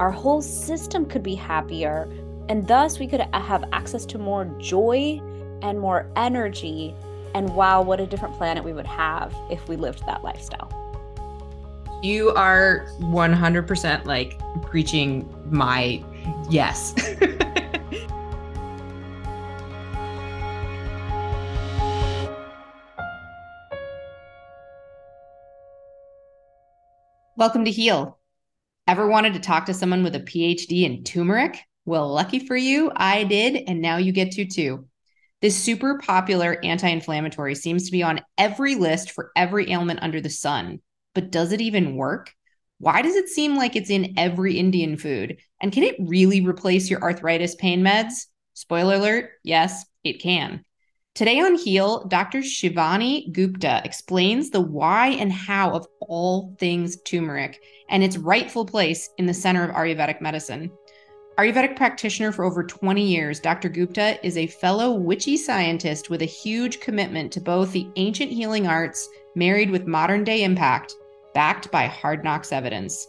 our whole system could be happier, and thus we could uh, have access to more joy and more energy. And wow, what a different planet we would have if we lived that lifestyle. You are 100% like preaching my yes. Welcome to Heal. Ever wanted to talk to someone with a PhD in turmeric? Well, lucky for you, I did, and now you get to too. This super popular anti inflammatory seems to be on every list for every ailment under the sun. But does it even work? Why does it seem like it's in every Indian food? And can it really replace your arthritis pain meds? Spoiler alert, yes, it can. Today on Heal, Dr. Shivani Gupta explains the why and how of all things turmeric and its rightful place in the center of Ayurvedic medicine. Ayurvedic practitioner for over 20 years, Dr. Gupta is a fellow witchy scientist with a huge commitment to both the ancient healing arts married with modern day impact, backed by hard knocks evidence.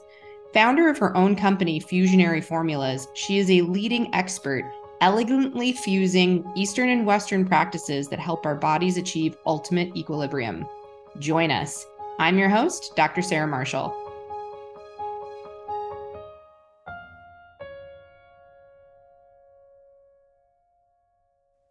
Founder of her own company, Fusionary Formulas, she is a leading expert elegantly fusing Eastern and Western practices that help our bodies achieve ultimate equilibrium. Join us. I'm your host, Dr. Sarah Marshall.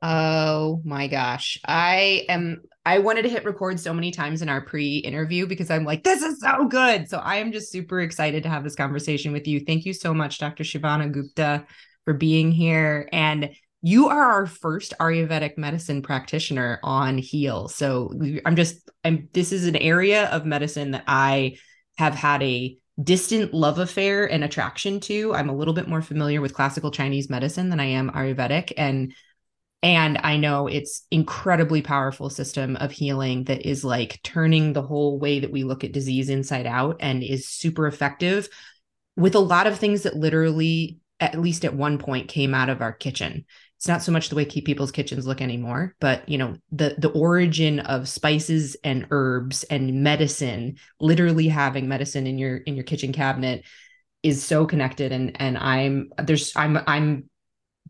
Oh my gosh. I am I wanted to hit record so many times in our pre-interview because I'm like this is so good. So I am just super excited to have this conversation with you. Thank you so much Dr. Shivani Gupta for being here. And you are our first Ayurvedic medicine practitioner on Heal. So I'm just, I'm, this is an area of medicine that I have had a distant love affair and attraction to. I'm a little bit more familiar with classical Chinese medicine than I am Ayurvedic. And and I know it's incredibly powerful system of healing that is like turning the whole way that we look at disease inside out and is super effective with a lot of things that literally at least at one point came out of our kitchen. It's not so much the way people's kitchens look anymore but you know the the origin of spices and herbs and medicine literally having medicine in your in your kitchen cabinet is so connected. And and i'm there's i'm i'm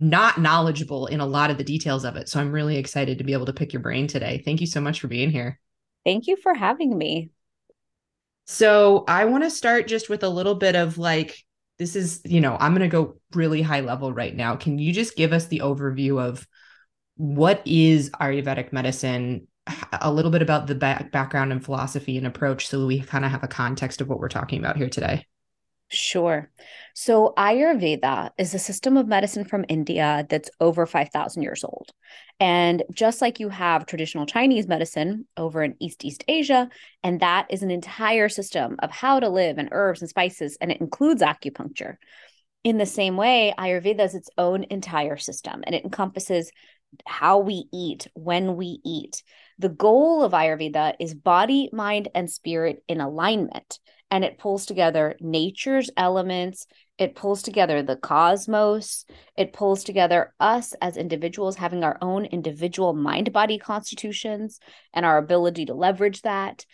not knowledgeable in a lot of the details of it. So i'm really excited to be able to pick your brain today. Thank you so much for being here. Thank you for having me. So i want to start just with a little bit of like this is, you know, I'm going to go really high level right now. Can you just give us the overview of what is Ayurvedic medicine, a little bit about the back- background and philosophy and approach so we kind of have a context of what we're talking about here today? Sure. So, Ayurveda is a system of medicine from India that's over 5,000 years old. And just like you have traditional Chinese medicine over in East East Asia, and that is an entire system of how to live and herbs and spices, and it includes acupuncture. In the same way, Ayurveda is its own entire system and it encompasses how we eat, when we eat. The goal of Ayurveda is body, mind, and spirit in alignment and it pulls together nature's elements. It pulls together the cosmos. It pulls together us as individuals having our own individual mind body constitutions and our ability to leverage that.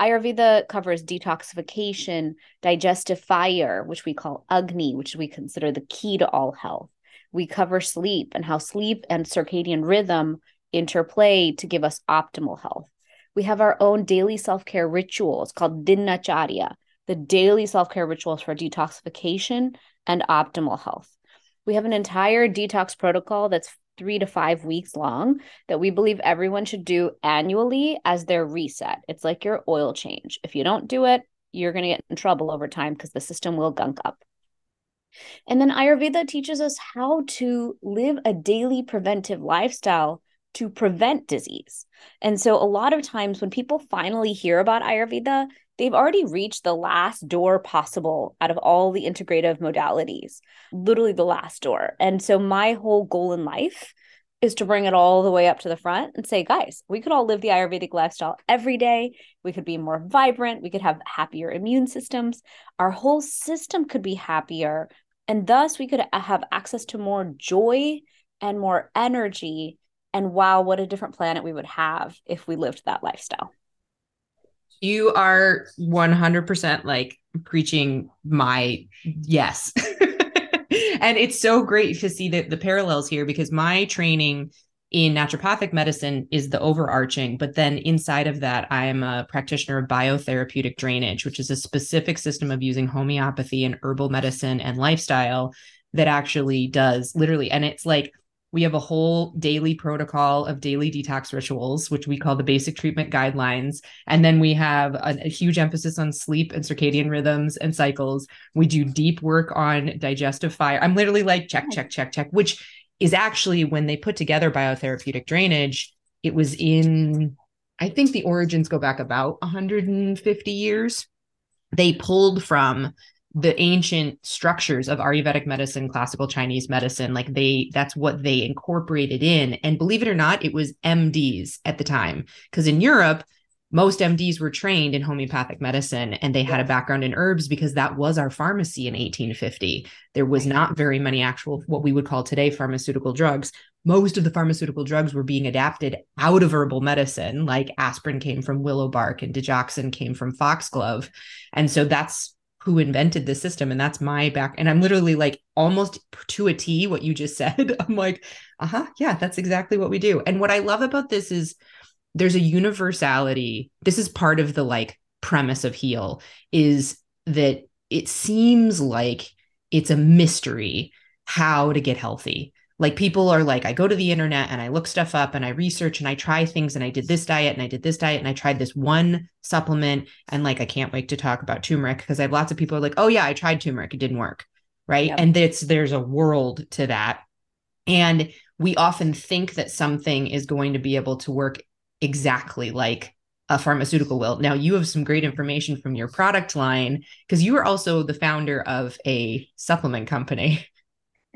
Ayurveda covers detoxification, digestive fire, which we call Agni, which we consider the key to all health. We cover sleep and how sleep and circadian rhythm interplay to give us optimal health. We have our own daily self care rituals called Dinacharya, the daily self care rituals for detoxification and optimal health. We have an entire detox protocol that's three to five weeks long that we believe everyone should do annually as their reset. It's like your oil change. If you don't do it, you're going to get in trouble over time because the system will gunk up. And then Ayurveda teaches us how to live a daily preventive lifestyle to prevent disease. And so, a lot of times when people finally hear about Ayurveda, they've already reached the last door possible out of all the integrative modalities, literally the last door. And so, my whole goal in life is to bring it all the way up to the front and say, guys, we could all live the Ayurvedic lifestyle every day. We could be more vibrant. We could have happier immune systems. Our whole system could be happier. And thus, we could have access to more joy and more energy. And wow, what a different planet we would have if we lived that lifestyle. You are 100% like preaching my yes. And it's so great to see the, the parallels here because my training in naturopathic medicine is the overarching, but then inside of that, I am a practitioner of biotherapeutic drainage, which is a specific system of using homeopathy and herbal medicine and lifestyle that actually does literally, and it's like we have a whole daily protocol of daily detox rituals, which we call the basic treatment guidelines. And then we have a, a, huge emphasis on sleep and circadian rhythms and cycles. We do deep work on digestive fire. I'm literally like, check, check, check, check, which is actually when they put together biotherapeutic drainage, it was in, I think the origins go back about 150 years. They pulled from the ancient structures of ayurvedic medicine classical chinese medicine like they that's what they incorporated in. And believe it or not it was mds at the time because in europe most mds were trained in homeopathic medicine and they had a background in herbs because that was our pharmacy in 1850 there was not very many actual what we would call today pharmaceutical drugs. Most of the pharmaceutical drugs were being adapted out of herbal medicine like aspirin came from willow bark and digoxin came from foxglove. And so that's who invented the system and that's my back and i'm literally like almost to a t what you just said. I'm like uh-huh yeah that's exactly what we do. And what i love about this is there's a universality. This is part of the like premise of heal is that it seems like it's a mystery how to get healthy like people are like i go to the internet and i look stuff up and i research and i try things and i did this diet and i did this diet and i tried this one supplement and like i can't wait to talk about turmeric because i have lots of people are like oh yeah i tried turmeric it didn't work right yep. and it's there's a world to that and we often think that something is going to be able to work exactly like a pharmaceutical will. Now, you have some great information from your product line because you are also the founder of a supplement company.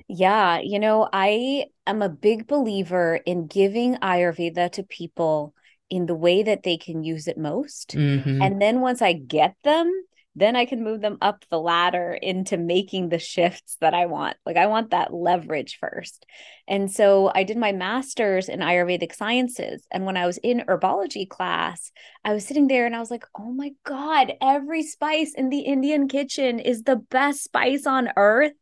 Yeah, you know, I am a big believer in giving Ayurveda to people in the way that they can use it most. Mm-hmm. And then once I get them, then I can move them up the ladder into making the shifts that I want. Like I want that leverage first. And so I did my master's in Ayurvedic sciences. And when I was in herbology class, I was sitting there and I was like, oh my God, every spice in the Indian kitchen is the best spice on earth.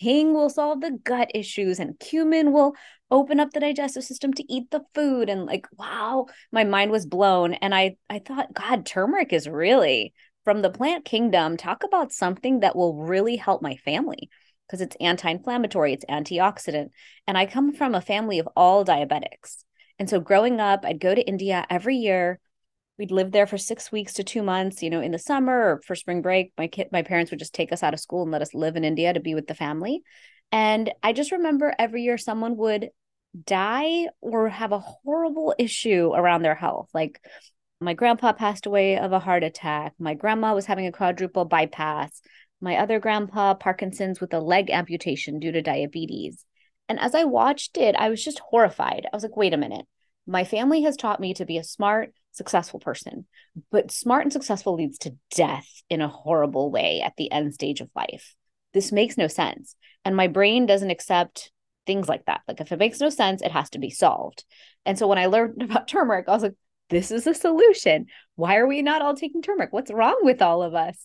Hing will solve the gut issues, and cumin will open up the digestive system to eat the food. And like, wow, my mind was blown. And I I thought, God, turmeric is really from the plant kingdom. Talk about something that will really help my family because it's anti-inflammatory, it's antioxidant. And I come from a family of all diabetics. And so growing up, I'd go to India every year we'd live there for six weeks to two months you know in the summer or for spring break my kid my parents would just take us out of school and let us live in india to be with the family. And i just remember every year someone would die or have a horrible issue around their health. Like my grandpa passed away of a heart attack. My grandma was having a quadruple bypass. My other grandpa parkinson's with a leg amputation due to diabetes. And as i watched it i was just horrified. I was like wait a minute. My family has taught me to be a smart successful person. But smart and successful leads to death in a horrible way at the end stage of life. This makes no sense. And my brain doesn't accept things like that. Like if it makes no sense, it has to be solved. And so when I learned about turmeric, I was like, this is a solution. Why are we not all taking turmeric? What's wrong with all of us?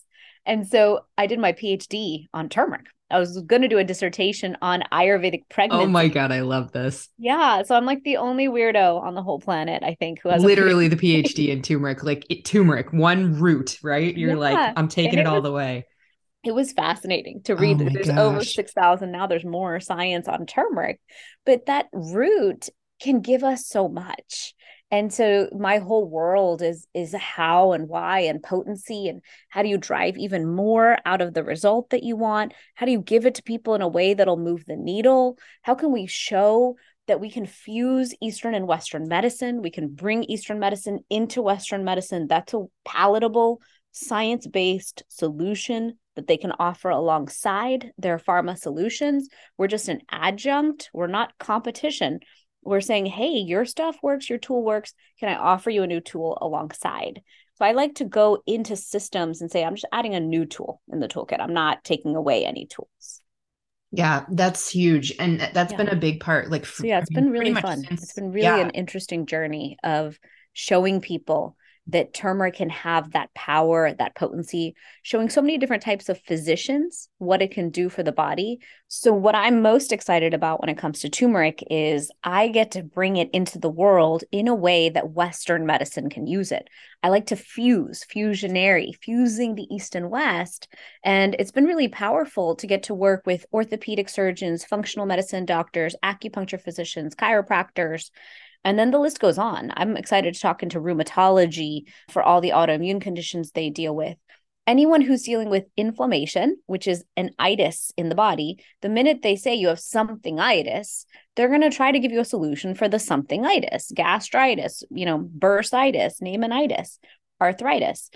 And so I did my PhD on turmeric. I was going to do a dissertation on Ayurvedic pregnancy. Oh my God, I love this. Yeah. So I'm like the only weirdo on the whole planet, I think, who has literally the PhD in turmeric, like it, turmeric, one root, right? You're yeah. like, I'm taking it, it, all was, the way. It was fascinating to oh read. Oh there's gosh. over 6,000 now. There's more science on turmeric, but that root can give us so much and so my whole world is is how and why and potency and how do you drive even more out of the result that you want? How do you give it to people in a way that'll move the needle? How can we show that we can fuse eastern and western medicine? We can bring eastern medicine into western medicine. That's a palatable science-based solution that they can offer alongside their pharma solutions. We're just an adjunct. We're not competition we're saying, hey, your stuff works, your tool works. Can I offer you a new tool alongside? So I like to go into systems and say, I'm just adding a new tool in the toolkit. I'm not taking away any tools. Yeah, that's huge. And that's yeah. been a big part. Like, so yeah, it's I mean, been really fun. Since, it's been really yeah. an interesting journey of showing people that turmeric can have that power, that potency, showing so many different types of physicians what it can do for the body. So, what I'm most excited about when it comes to turmeric is I get to bring it into the world in a way that Western medicine can use it. I like to fuse, fusionary, fusing the East and West. And it's been really powerful to get to work with orthopedic surgeons, functional medicine doctors, acupuncture physicians, chiropractors. And then the list goes on. I'm excited to talk into rheumatology for all the autoimmune conditions they deal with. Anyone who's dealing with inflammation, which is an itis in the body, the minute they say you have something itis, they're going to try to give you a solution for the something itis, gastritis, you know, bursitis, pneumonitis, arthritis.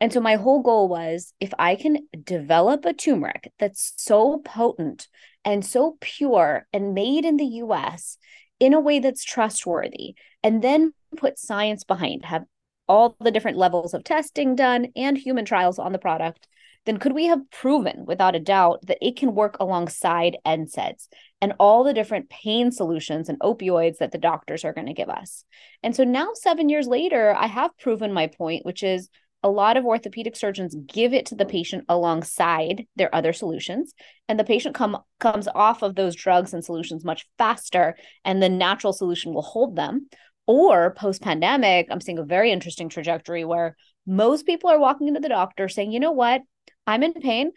And so my whole goal was if I can develop a turmeric that's so potent and so pure and made in the US in a way that's trustworthy and then put science behind have all the different levels of testing done and human trials on the product then could we have proven without a doubt that it can work alongside NSAIDs and all the different pain solutions and opioids that the doctors are going to give us? And so now, seven years later, I have proven my point, which is a lot of orthopedic surgeons give it to the patient alongside their other solutions. And the patient come comes off of those drugs and solutions much faster and the natural solution will hold them. Or post pandemic i'm seeing a very interesting trajectory where most people are walking into the doctor saying you know what? I'm in pain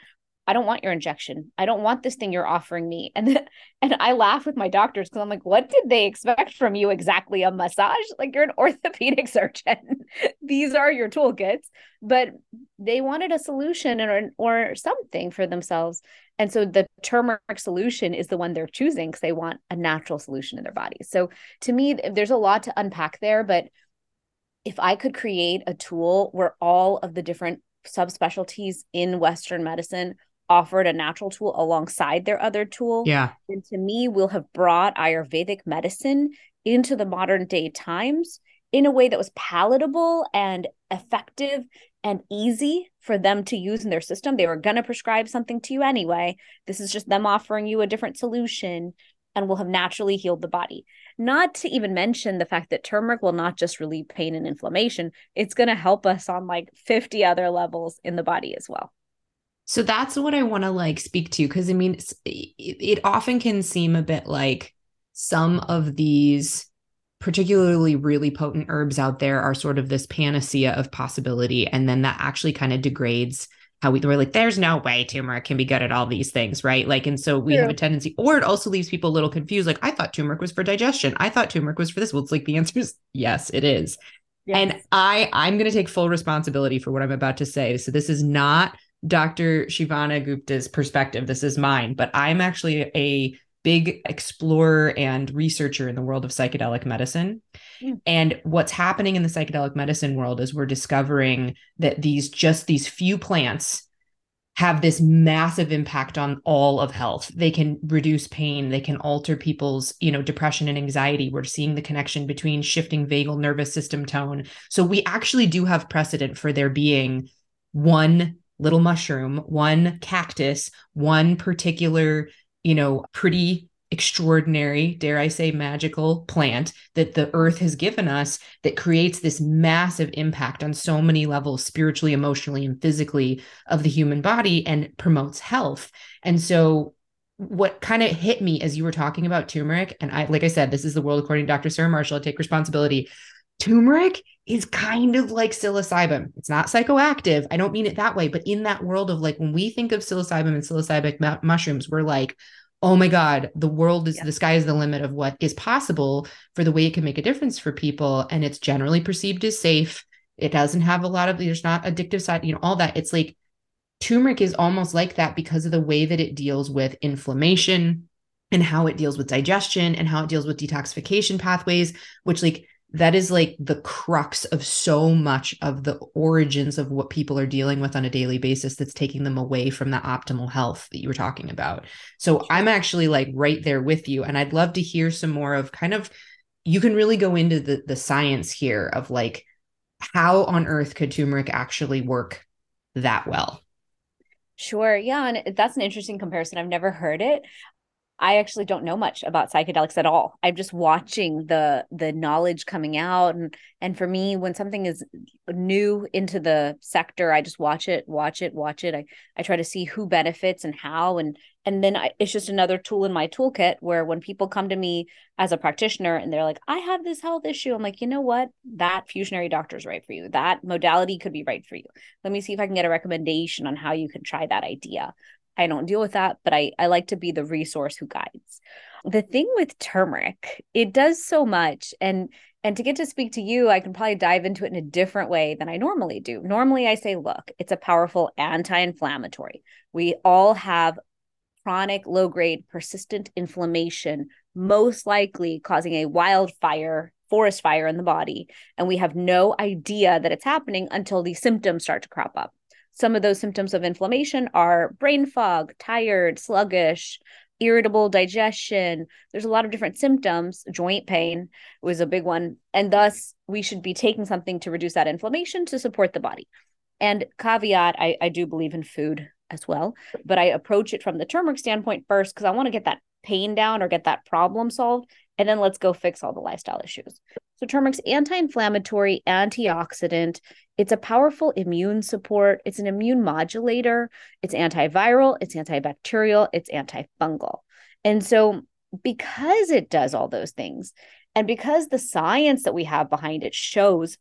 I don't want your injection. I don't want this thing you're offering me. And and I laugh with my doctors because I'm like, what did they expect from you exactly? A massage? Like you're an orthopedic surgeon. These are your toolkits. But they wanted a solution or or something for themselves. And so the turmeric solution is the one they're choosing because they want a natural solution in their body. So to me, there's a lot to unpack there, but if I could create a tool where all of the different subspecialties in Western medicine offered a natural tool alongside their other tool. Yeah. And to me, we'll have brought Ayurvedic medicine into the modern day times in a way that was palatable and effective and easy for them to use in their system. They were going to prescribe something to you anyway. This is just them offering you a different solution and will have naturally healed the body. Not to even mention the fact that turmeric will not just relieve pain and inflammation, it's going to help us on like 50 other levels in the body as well. So that's what I want to like speak to because I mean, it, it often can seem a bit like some of these particularly really potent herbs out there are sort of this panacea of possibility. And then that actually kind of degrades how we, we're like, there's no way turmeric can be good at all these things, right? Like, and so we True. have a tendency, or it also leaves people a little confused. Like, I thought turmeric was for digestion. I thought turmeric was for this. Well, it's like the answer is yes, it is. Yes. And I, I'm going to take full responsibility for what I'm about to say. So this is not Dr. Shivani Gupta's perspective. This is mine, but I'm actually a big explorer and researcher in the world of psychedelic medicine. Mm. And what's happening in the psychedelic medicine world is we're discovering that these just these few plants have this massive impact on all of health. They can reduce pain, they can alter people's, you know, depression and anxiety. We're seeing the connection between shifting vagal nervous system tone. So we actually do have precedent for there being one little mushroom, one cactus, one particular, you know, pretty extraordinary, dare I say, magical plant that the earth has given us that creates this massive impact on so many levels, spiritually, emotionally, and physically of the human body and promotes health. And so, what kind of hit me as you were talking about turmeric, and I, like I said, this is the world according to Dr. Sarah Marshall, I take responsibility. Turmeric is kind of like psilocybin. It's not psychoactive. I don't mean it that way, but in that world of like when we think of psilocybin and psilocybin mu- mushrooms, we're like, oh my God, the world is yeah. the sky is the limit of what is possible for the way it can make a difference for people. And it's generally perceived as safe. It doesn't have a lot of, there's not addictive side, you know, all that. It's like turmeric is almost like that because of the way that it deals with inflammation and how it deals with digestion and how it deals with detoxification pathways, which like that is like the crux of so much of the origins of what people are dealing with on a daily basis that's taking them away from the optimal health that you were talking about. So I'm actually like right there with you and I'd love to hear some more of kind of you can really go into the the science here of like how on earth could turmeric actually work that well. Sure. Yeah. And that's an interesting comparison. I've never heard it. I actually don't know much about psychedelics at all. I'm just watching the the knowledge coming out and and for me when something is new into the sector, I just watch it, watch it, watch it. I I try to see who benefits and how and and then I, it's just another tool in my toolkit where when people come to me as a practitioner and they're like, "I have this health issue." I'm like, "You know what? That fusionary doctor is right for you. That modality could be right for you. Let me see if I can get a recommendation on how you can try that idea." I don't deal with that, but I, I like to be the resource who guides. The thing with turmeric, it does so much. And and to get to speak to you, I can probably dive into it in a different way than I normally do. Normally I say, look, it's a powerful anti-inflammatory. We all have chronic low-grade persistent inflammation, most likely causing a wildfire forest fire in the body and we have no idea that it's happening until these symptoms start to crop up some of those symptoms of inflammation are brain fog, tired, sluggish, irritable digestion. There's a lot of different symptoms. Joint pain was a big one. And thus, we should be taking something to reduce that inflammation to support the body. And caveat, I, I do believe in food as well, but I approach it from the turmeric standpoint first because I want to get that pain down or get that problem solved. And then let's go fix all the lifestyle issues. So, turmeric's anti inflammatory, antioxidant. It's a powerful immune support. It's an immune modulator. It's antiviral, it's antibacterial, it's antifungal. And so, because it does all those things, and because the science that we have behind it shows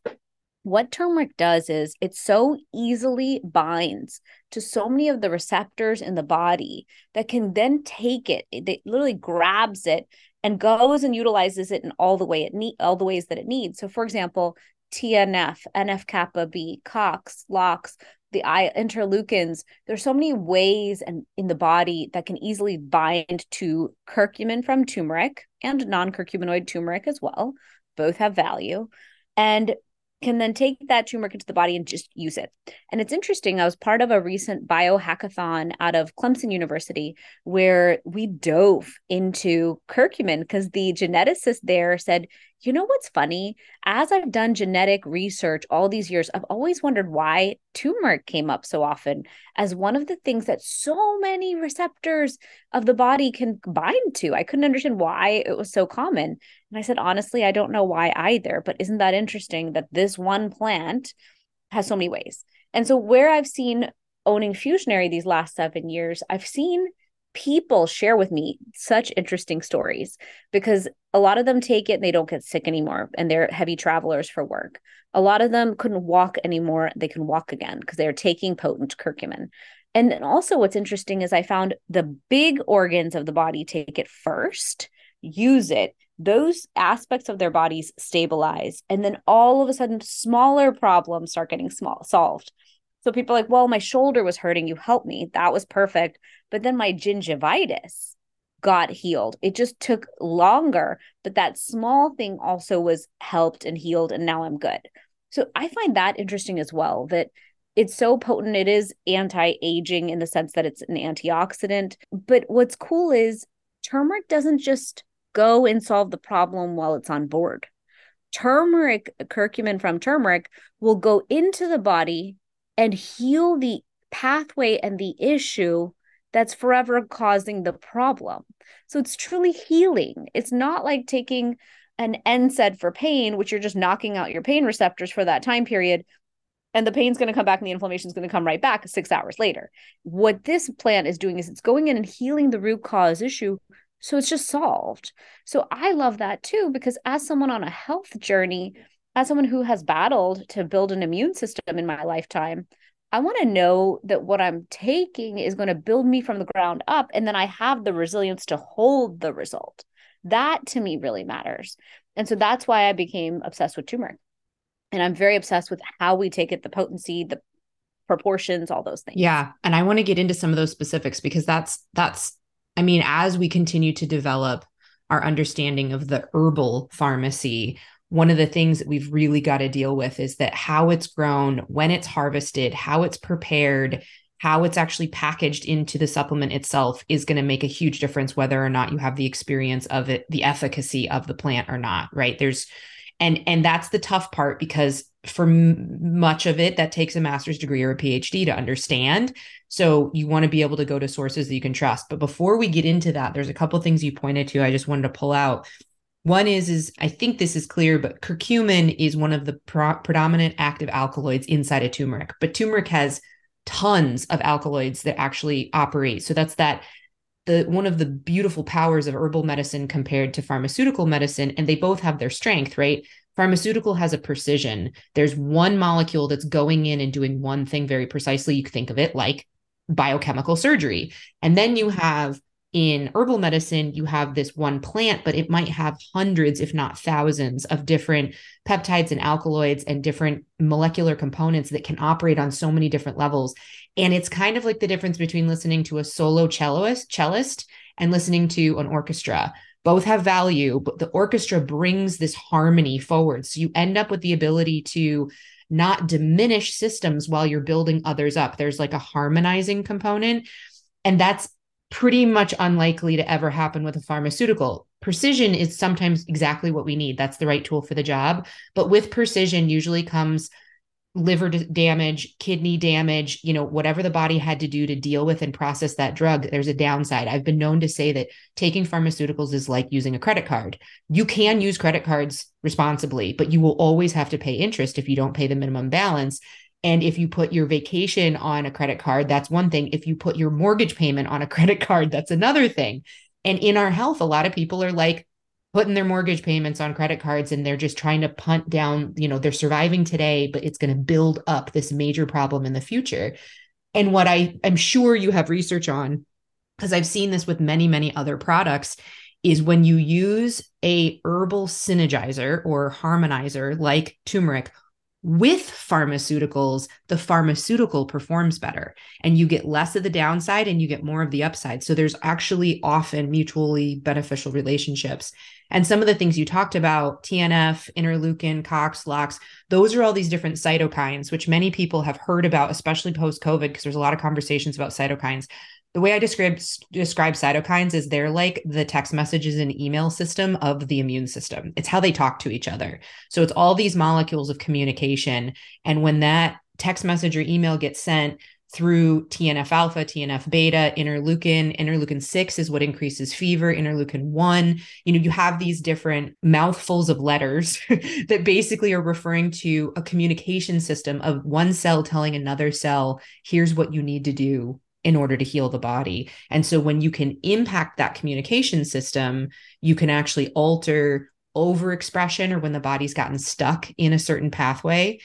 what turmeric does is it so easily binds to so many of the receptors in the body that can then take it it literally grabs it and goes and utilizes it in all the way it need all the ways that it needs. So for example, TNF, NF kappa B, COX, LOX, the I interleukins, there's so many ways and in the body that can easily bind to curcumin from turmeric and non-curcuminoid turmeric as well. Both have value. And can then take that turmeric into the body and just use it. And it's interesting. I was part of a recent biohackathon out of Clemson University where we dove into curcumin because the geneticist there said, you know what's funny? As I've done genetic research all these years, I've always wondered why turmeric came up so often as one of the things that so many receptors of the body can bind to. I couldn't understand why it was so common. And I said, honestly, I don't know why either, but isn't that interesting that this one plant has so many ways? And so, where I've seen owning Fusionary these last seven years, I've seen people share with me such interesting stories because a lot of them take it and they don't get sick anymore and they're heavy travelers for work. A lot of them couldn't walk anymore. They can walk again because they're taking potent curcumin. And then also, what's interesting is I found the big organs of the body take it first, use it, those aspects of their bodies stabilize, and then all of a sudden, smaller problems start getting small solved. So people like, well, my shoulder was hurting. You helped me. That was perfect. But then my gingivitis got healed. It just took longer, but that small thing also was helped and healed. And now I'm good. So I find that interesting as well that it's so potent. It is anti aging in the sense that it's an antioxidant. But what's cool is turmeric doesn't just go and solve the problem while it's on board. Turmeric, curcumin from turmeric will go into the body and heal the pathway and the issue that's forever causing the problem. So it's truly healing. It's not like taking an NSAID for pain, which you're just knocking out your pain receptors for that time period. And the pain's going to come back and the inflammation is going to come right back six hours later. What this plant is doing is it's going in and healing the root cause issue. So it's just solved. So I love that too, because as someone on a health journey, as someone who has battled to build an immune system in my lifetime, I want to know that what I'm taking is going to build me from the ground up. And then I have the resilience to hold the result. That to me really matters. And so that's why I became obsessed with turmeric. And I'm very obsessed with how we take it, the potency, the proportions, all those things. Yeah. And I want to get into some of those specifics because that's, that's, I mean, as we continue to develop our understanding of the herbal pharmacy, one of the things that we've really got to deal with is that how it's grown, when it's harvested, how it's prepared, how it's actually packaged into the supplement itself is going to make a huge difference whether or not you have the experience of it, the efficacy of the plant or not, right? There's and and that's the tough part because for m- much of it that takes a master's degree or a phd to understand. So you want to be able to go to sources that you can trust. But before we get into that there's a couple things you pointed to i just wanted to pull out one is is i think this is clear but curcumin is one of the pro- predominant active alkaloids inside of turmeric but turmeric has tons of alkaloids that actually operate. So that's that the one of the beautiful powers of herbal medicine compared to pharmaceutical medicine and they both have their strength right? Pharmaceutical has a precision. There's one molecule that's going in and doing one thing very precisely. You think of it like biochemical surgery. And then you have in herbal medicine, you have this one plant, but it might have hundreds, if not thousands, of different peptides and alkaloids and different molecular components that can operate on so many different levels. And it's kind of like the difference between listening to a solo cellist, cellist and listening to an orchestra. Both have value, but the orchestra brings this harmony forward. So you end up with the ability to not diminish systems while you're building others up. There's like a harmonizing component. And that's pretty much unlikely to ever happen with a pharmaceutical. Precision is sometimes exactly what we need. That's the right tool for the job. But with precision, usually comes liver damage, kidney damage, you know, whatever the body had to do to deal with and process that drug, there's a downside. I've been known to say that taking pharmaceuticals is like using a credit card. You can use credit cards responsibly, but you will always have to pay interest if you don't pay the minimum balance. And if you put your vacation on a credit card, that's one thing. If you put your mortgage payment on a credit card, that's another thing. And in our health, a lot of people are like putting their mortgage payments on credit cards and they're just trying to punt down, you know, they're surviving today, but it's going to build up this major problem in the future. And what I am sure you have research on, because I've seen this with many, many other products, is when you use a herbal synergizer or harmonizer like turmeric with pharmaceuticals, the pharmaceutical performs better and you get less of the downside and you get more of the upside. So there's actually often mutually beneficial relationships. And some of the things you talked about, TNF, interleukin, COX, LOX, those are all these different cytokines, which many people have heard about, especially post COVID, because there's a lot of conversations about cytokines the way I describe describe cytokines is they're like the text messages and email system of the immune system. It's how they talk to each other. So it's all these molecules of communication. And when that text message or email gets sent through TNF alpha, TNF beta, interleukin, interleukin 6 is what increases fever, interleukin 1, you know, you have these different mouthfuls of letters that basically are referring to a communication system of one cell telling another cell, here's what you need to do in order to heal the body. And so when you can impact that communication system, you can actually alter overexpression or when the body's gotten stuck in a certain pathway.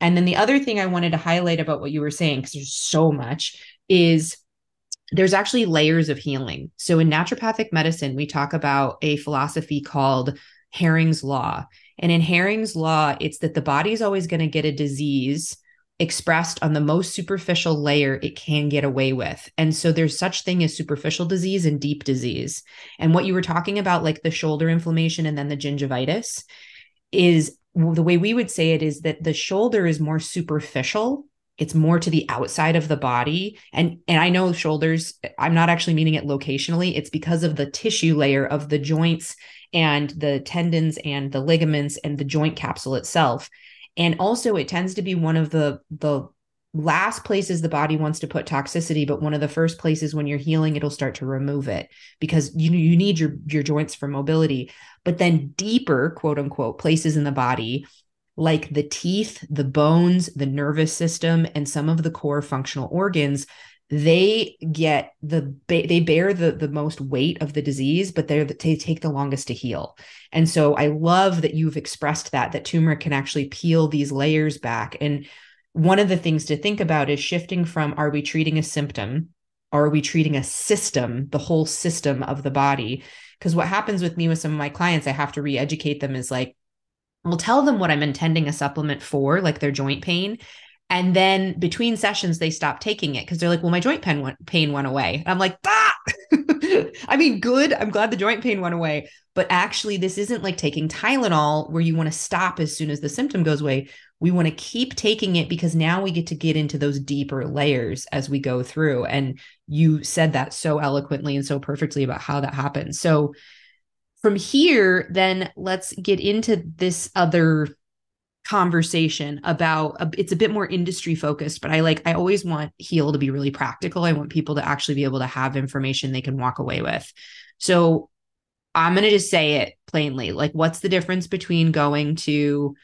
And then the other thing I wanted to highlight about what you were saying, because there's so much, is there's actually layers of healing. So in naturopathic medicine, we talk about a philosophy called Hering's Law. And in Hering's Law, it's that the body's always going to get a disease expressed on the most superficial layer it can get away with. And so there's such thing as superficial disease and deep disease. And what you were talking about like the shoulder inflammation and then the gingivitis is the way we would say it is that the shoulder is more superficial it's more to the outside of the body and and i know shoulders i'm not actually meaning it locationally it's because of the tissue layer of the joints and the tendons and the ligaments and the joint capsule itself and also it tends to be one of the the last places the body wants to put toxicity but one of the first places when you're healing it'll start to remove it because you you need your your joints for mobility. But then deeper quote unquote places in the body like the teeth the bones the nervous system and some of the core functional organs they get the they bear the the most weight of the disease but they're they take the longest to heal. And so i love that you've expressed that that turmeric can actually peel these layers back. And one of the things to think about is shifting from are we treating a symptom? Or are we treating a system the whole system of the body? Because what happens with me with some of my clients i have to re-educate them is like we'll tell them what i'm intending a supplement for like their joint pain and then between sessions, they stop taking it because they're like, well, my joint pain went, pain went away. And I'm like, ah, I mean, good. I'm glad the joint pain went away. But actually, this isn't like taking Tylenol where you want to stop as soon as the symptom goes away. We want to keep taking it because now we get to get into those deeper layers as we go through. And you said that so eloquently and so perfectly about how that happens. So, from here, then let's get into this other conversation about a, it's a bit more industry focused but i like i always want heal to be really practical i want people to actually be able to have information they can walk away with so i'm going to just say it plainly like what's the difference between going to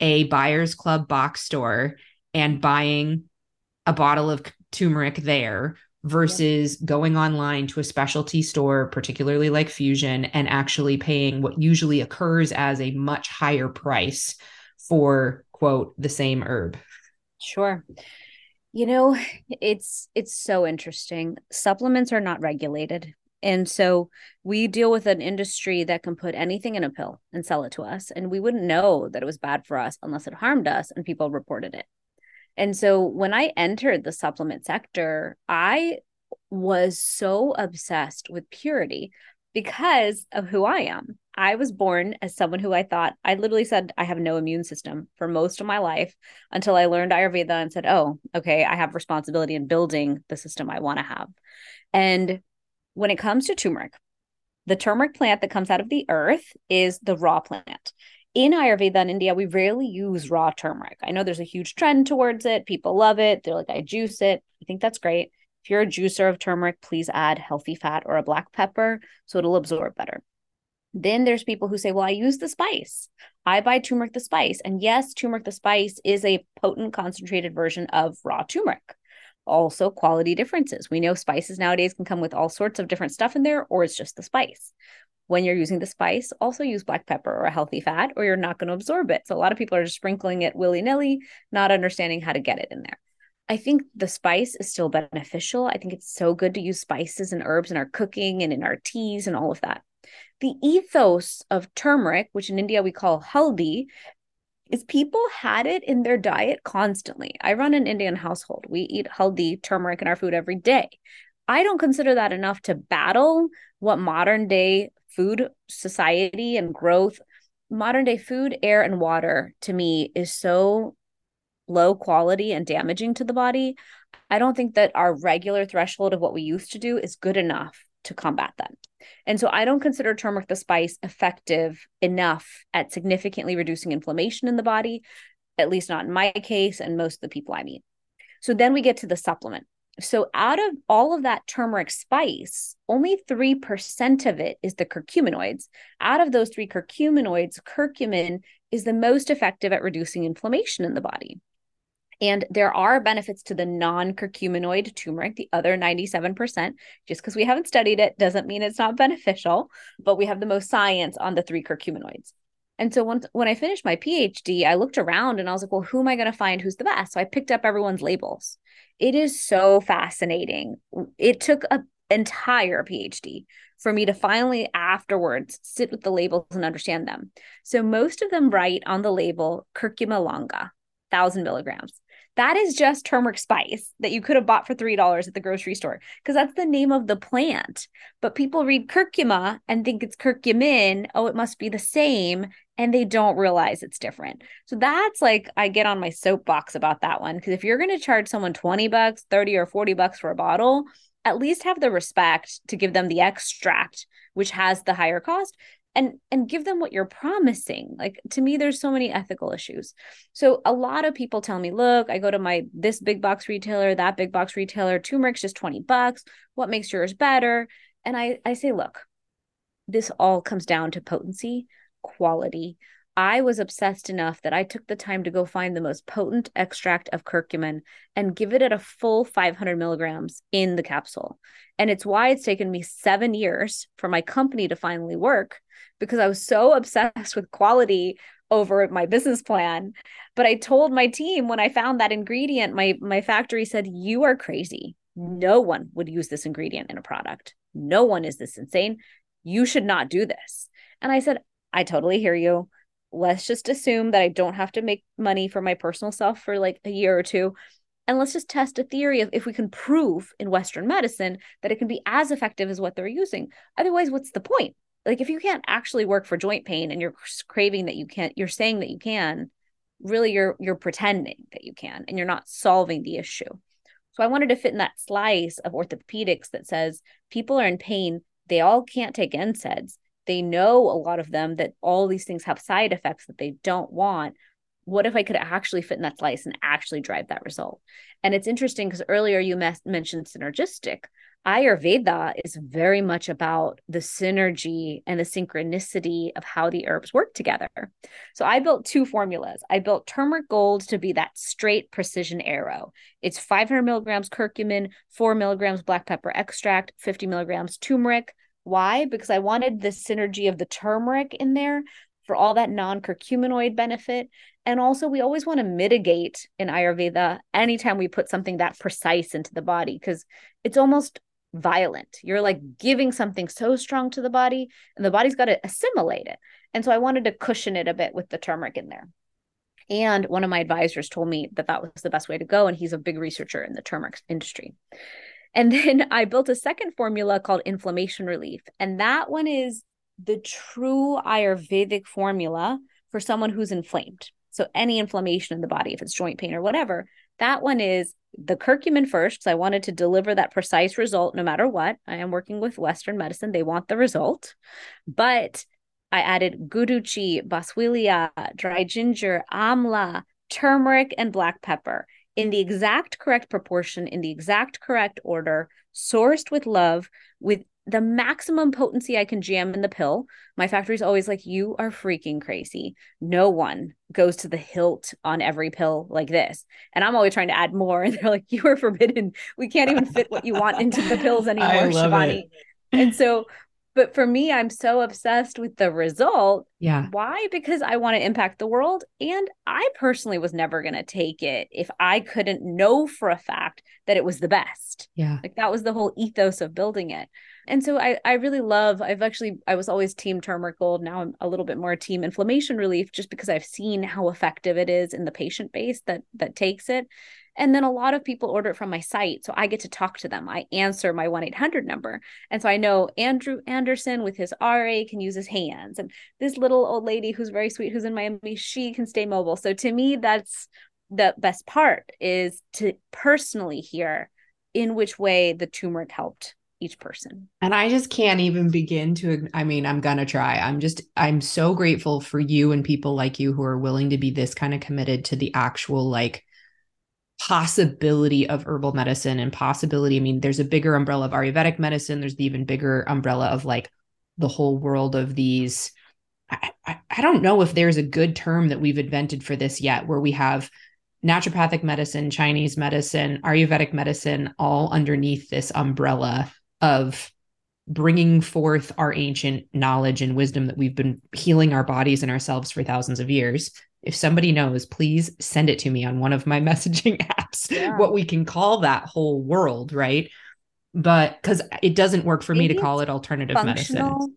a buyers club box store and buying a bottle of turmeric there versus yeah. going online to a specialty store, particularly like Fusion, and actually paying what usually occurs as a much higher price for quote the same herb. Sure. You know, it's it's so interesting. Supplements are not regulated. And so we deal with an industry that can put anything in a pill and sell it to us. And we wouldn't know that it was bad for us unless it harmed us and people reported it. And so when I entered the supplement sector, I was so obsessed with purity because of who I am. I was born as someone who I thought, I literally said, I have no immune system for most of my life until I learned Ayurveda and said, oh, okay, I have responsibility in building the system I want to have. And when it comes to turmeric, the turmeric plant that comes out of the earth is the raw plant in Ayurveda in India, we rarely use raw turmeric. I know there's a huge trend towards it. People love it. They're like, I juice it. I think that's great. If you're a juicer of turmeric, please add healthy fat or a black pepper so it'll absorb better. Then there's people who say, well, I use the spice. I buy turmeric the spice. And yes, turmeric the spice is a potent concentrated version of raw turmeric. Also, quality differences. We know spices nowadays can come with all sorts of different stuff in there, or it's just the spice when you're using the spice, also use black pepper or a healthy fat, or you're not going to absorb it. So a lot of people are just sprinkling it willy nilly, not understanding how to get it in there. I think the spice is still beneficial. I think it's so good to use spices and herbs in our cooking and in our teas and all of that. The ethos of turmeric, which in India we call haldi, is people had it in their diet constantly. I run an Indian household. We eat haldi, turmeric in our food every day. I don't consider that enough to battle what modern day food society and growth modern day food air and water to me is so low quality and damaging to the body i don't think that our regular threshold of what we used to do is good enough to combat them. and so i don't consider turmeric the spice effective enough at significantly reducing inflammation in the body at least not in my case and most of the people i meet so then we get to the supplement so out of all of that turmeric spice, only 3% of it is the curcuminoids. Out of those three curcuminoids, curcumin is the most effective at reducing inflammation in the body. And there are benefits to the non curcuminoid turmeric, the other 97%. Just because we haven't studied it doesn't mean it's not beneficial, but we have the most science on the three curcuminoids. And so once when I finished my PhD, I looked around and I was like, well, who am I going to find who's the best? So I picked up everyone's labels. It is so fascinating. It took an entire PhD for me to finally afterwards sit with the labels and understand them. So most of them write on the label curcuma longa, 1000 milligrams. That is just turmeric spice that you could have bought for $3 at the grocery store because that's the name of the plant. But people read curcuma and think it's curcumin. Oh, it must be the same. And they don't realize it's different. So that's like, I get on my soapbox about that one because if you're going to charge someone 20 bucks, 30 or 40 bucks for a bottle, at least have the respect to give them the extract, which has the higher cost and and give them what you're promising. Like to me there's so many ethical issues. So a lot of people tell me look i go to my this big box retailer that big box retailer turmeric's just 20 bucks. What makes yours better? And i i say look this all comes down to potency quality I was obsessed enough that I took the time to go find the most potent extract of curcumin and give it at a full 500 milligrams in the capsule. And it's why it's taken me seven years for my company to finally work because I was so obsessed with quality over my business plan. But I told my team when I found that ingredient, my my factory said, "You are crazy. No one would use this ingredient in a product. No one is this insane. You should not do this." And I said, "I totally hear you let's just assume that I don't have to make money for my personal self for like a year or two. And let's just test a theory of if we can prove in Western medicine that it can be as effective as what they're using. Otherwise, what's the point? Like, if you can't actually work for joint pain and you're craving that you can't, you're saying that you can, really you're you're pretending that you can and you're not solving the issue. So I wanted to fit in that slice of orthopedics that says people are in pain, they all can't take NSAIDs they know a lot of them that all these things have side effects that they don't want what if I could actually fit in that slice and actually drive that result? And it's interesting because earlier you mes- mentioned synergistic. Ayurveda is very much about the synergy and the synchronicity of how the herbs work together. So I built two formulas. I built turmeric gold to be that straight precision arrow. It's 500 milligrams curcumin, four milligrams black pepper extract, 50 milligrams turmeric. Why? Because I wanted the synergy of the turmeric in there for all that non curcuminoid benefit. And also, we always want to mitigate in Ayurveda anytime we put something that precise into the body because it's almost violent. You're like giving something so strong to the body, and the body's got to assimilate it. And so, I wanted to cushion it a bit with the turmeric in there. And one of my advisors told me that that was the best way to go. And he's a big researcher in the turmeric industry. And then I built a second formula called inflammation relief. And that one is the true Ayurvedic formula for someone who's inflamed. So, any inflammation in the body, if it's joint pain or whatever, that one is the curcumin first, because I wanted to deliver that precise result no matter what. I am working with Western medicine, they want the result. But I added guduchi, boswellia, dry ginger, amla, turmeric, and black pepper in the exact correct proportion, in the exact correct order, sourced with love, with the maximum potency I can jam in the pill. My factory's always like, you are freaking crazy. No one goes to the hilt on every pill like this. And I'm always trying to add more. And they're like, you are forbidden. We can't even fit what you want into the pills anymore, Shivani. It. And so, but for me, I'm so obsessed with the result. Yeah. Why? Because I want to impact the world. And I personally was never going to take it if I couldn't know for a fact that it was the best. Yeah. Like that was the whole ethos of building it. And so I, I really love, I've actually, I was always team turmeric gold. Now I'm a little bit more team inflammation relief just because I've seen how effective it is in the patient base that, that takes it. And then a lot of people order it from my site. So I get to talk to them. I answer my 1 800 number. And so I know Andrew Anderson with his RA can use his hands. And this little old lady who's very sweet, who's in Miami, she can stay mobile. So to me, that's the best part is to personally hear in which way the turmeric helped each person. And I just can't even begin to I mean, I'm going to try. I'm just I'm so grateful for you and people like you who are willing to be this kind of committed to the actual like possibility of herbal medicine and possibility. I mean, there's a bigger umbrella of Ayurvedic medicine, there's the even bigger umbrella of like the whole world of these I, I, I don't know if there's a good term that we've invented for this yet where we have naturopathic medicine, Chinese medicine, Ayurvedic medicine all underneath this umbrella of bringing forth our ancient knowledge and wisdom that we've been healing our bodies and ourselves for thousands of years. If somebody knows, please send it to me on one of my messaging apps, yeah. what we can call that whole world, right? But because it doesn't work for Maybe me to call it alternative medicine.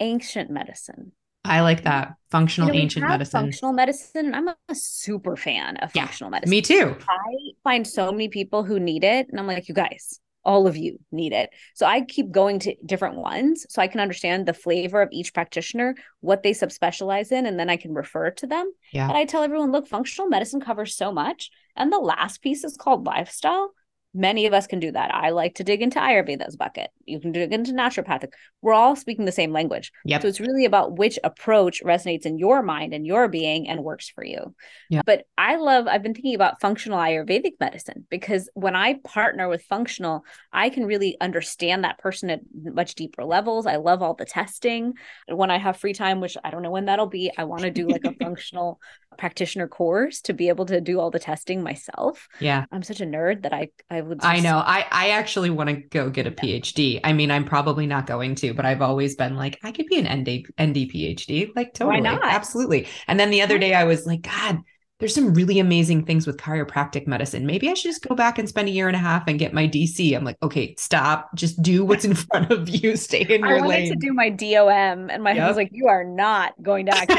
Ancient medicine. I like that functional you know, ancient medicine. Functional medicine, I'm a, a super fan of yeah, functional medicine. Me too. I find so many people who need it, and I'm like, you guys, all of you need it. So I keep going to different ones so I can understand the flavor of each practitioner, what they subspecialize in, and then I can refer to them. Yeah. And I tell everyone, look, functional medicine covers so much. And the last piece is called lifestyle many of us can do that. I like to dig into Ayurveda's bucket. You can dig into naturopathic. We're all speaking the same language. Yep. So it's really about which approach resonates in your mind and your being and works for you. Yeah. But I love, I've been thinking about functional Ayurvedic medicine because when I partner with functional, I can really understand that person at much deeper levels. I love all the testing. When I have free time, which I don't know when that'll be, I want to do like a functional practitioner course to be able to do all the testing myself. Yeah. I'm such a nerd that I I would just... I know. I I actually want to go get a PhD. I mean, I'm probably not going to, but I've always been like I could be an ND ND PhD. Like totally. Why not? Absolutely. And then the other day I was like, god, there's some really amazing things with chiropractic medicine. Maybe I should just go back and spend a year and a half and get my DC. I'm like, okay, stop. Just do what's in front of you. Stay in your I wanted lane. to do my DOM, and my yep. husband was like, "You are not going to act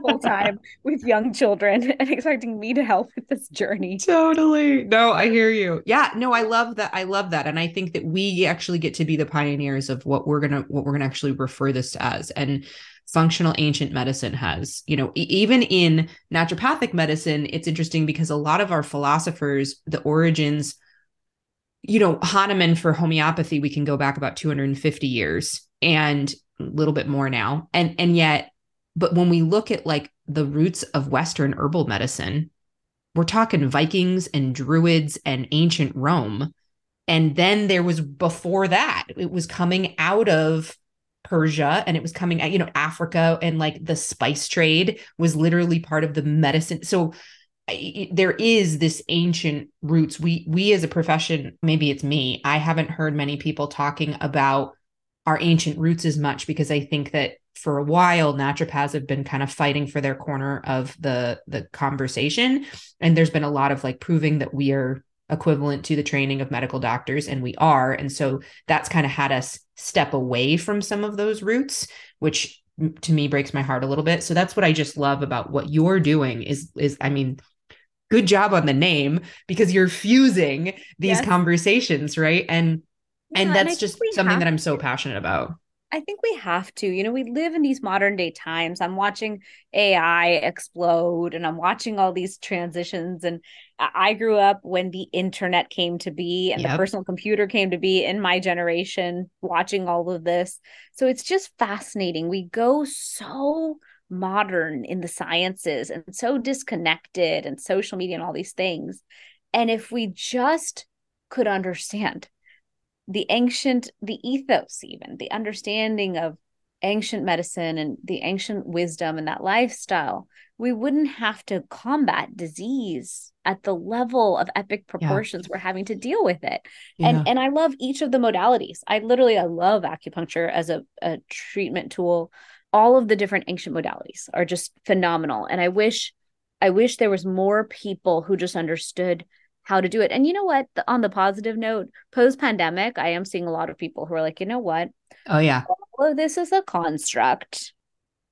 full time with young children and expecting me to help with this journey." Totally. No, I hear you. Yeah. No, I love that. I love that, and I think that we actually get to be the pioneers of what we're gonna what we're gonna actually refer this as, and functional ancient medicine has. You know, even in naturopathic medicine, it's interesting because a lot of our philosophers, the origins, you know, Hahnemann for homeopathy, we can go back about 250 years. And a little bit more now. And and yet, but when we look at like the roots of Western herbal medicine, we're talking Vikings and Druids and ancient Rome. And then there was before that, it was coming out of Persia and it was coming out, you know, Africa and like the spice trade was literally part of the medicine. So there is this ancient roots. We we as a profession, maybe it's me, I haven't heard many people talking about our ancient roots as much because I think that for a while naturopaths have been kind of fighting for their corner of the the conversation and there's been a lot of like proving that we are equivalent to the training of medical doctors and we are. And so that's kind of had us step away from some of those roots which to me breaks my heart a little bit. So that's what i just love about what you're doing is is i mean good job on the name because you're fusing these yes. conversations right? And yeah, and that's and just something that i'm so passionate about I think we have to. You know, we live in these modern day times. I'm watching AI explode and I'm watching all these transitions. And I grew up when the internet came to be and yep. the personal computer came to be in my generation, watching all of this. So it's just fascinating. We go so modern in the sciences and so disconnected and social media and all these things. And if we just could understand the ancient the ethos even the understanding of ancient medicine and the ancient wisdom and that lifestyle we wouldn't have to combat disease at the level of epic proportions yeah. we're having to deal with it yeah. and and i love each of the modalities i literally i love acupuncture as a, a treatment tool all of the different ancient modalities are just phenomenal and i wish i wish there was more people who just understood how to do it. And you know what? The, on the positive note, post pandemic, I am seeing a lot of people who are like, you know what? Oh, yeah. All this is a construct.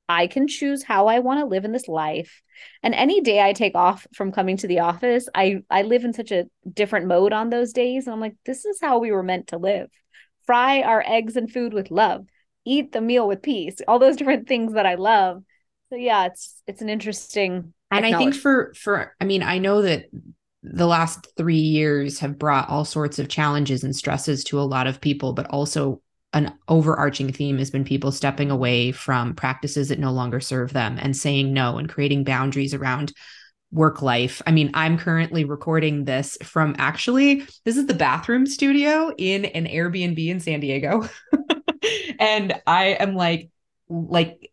I can choose how I want to live in this life. And any day I take off from coming to the office, I I live in such a different mode on those days. And I'm like, this is how we were meant to live. Fry our eggs and food with love. Eat the meal with peace. All those different things that I love. So yeah, it's it's an interesting and I think for for I mean, I know that the last three years have brought all sorts of challenges and stresses to a lot of people, but also an overarching theme has been people stepping away from practices that no longer serve them and saying no and creating boundaries around work life. I mean, I'm currently recording this from actually, this is the bathroom studio in an Airbnb in San Diego. and I am like, like,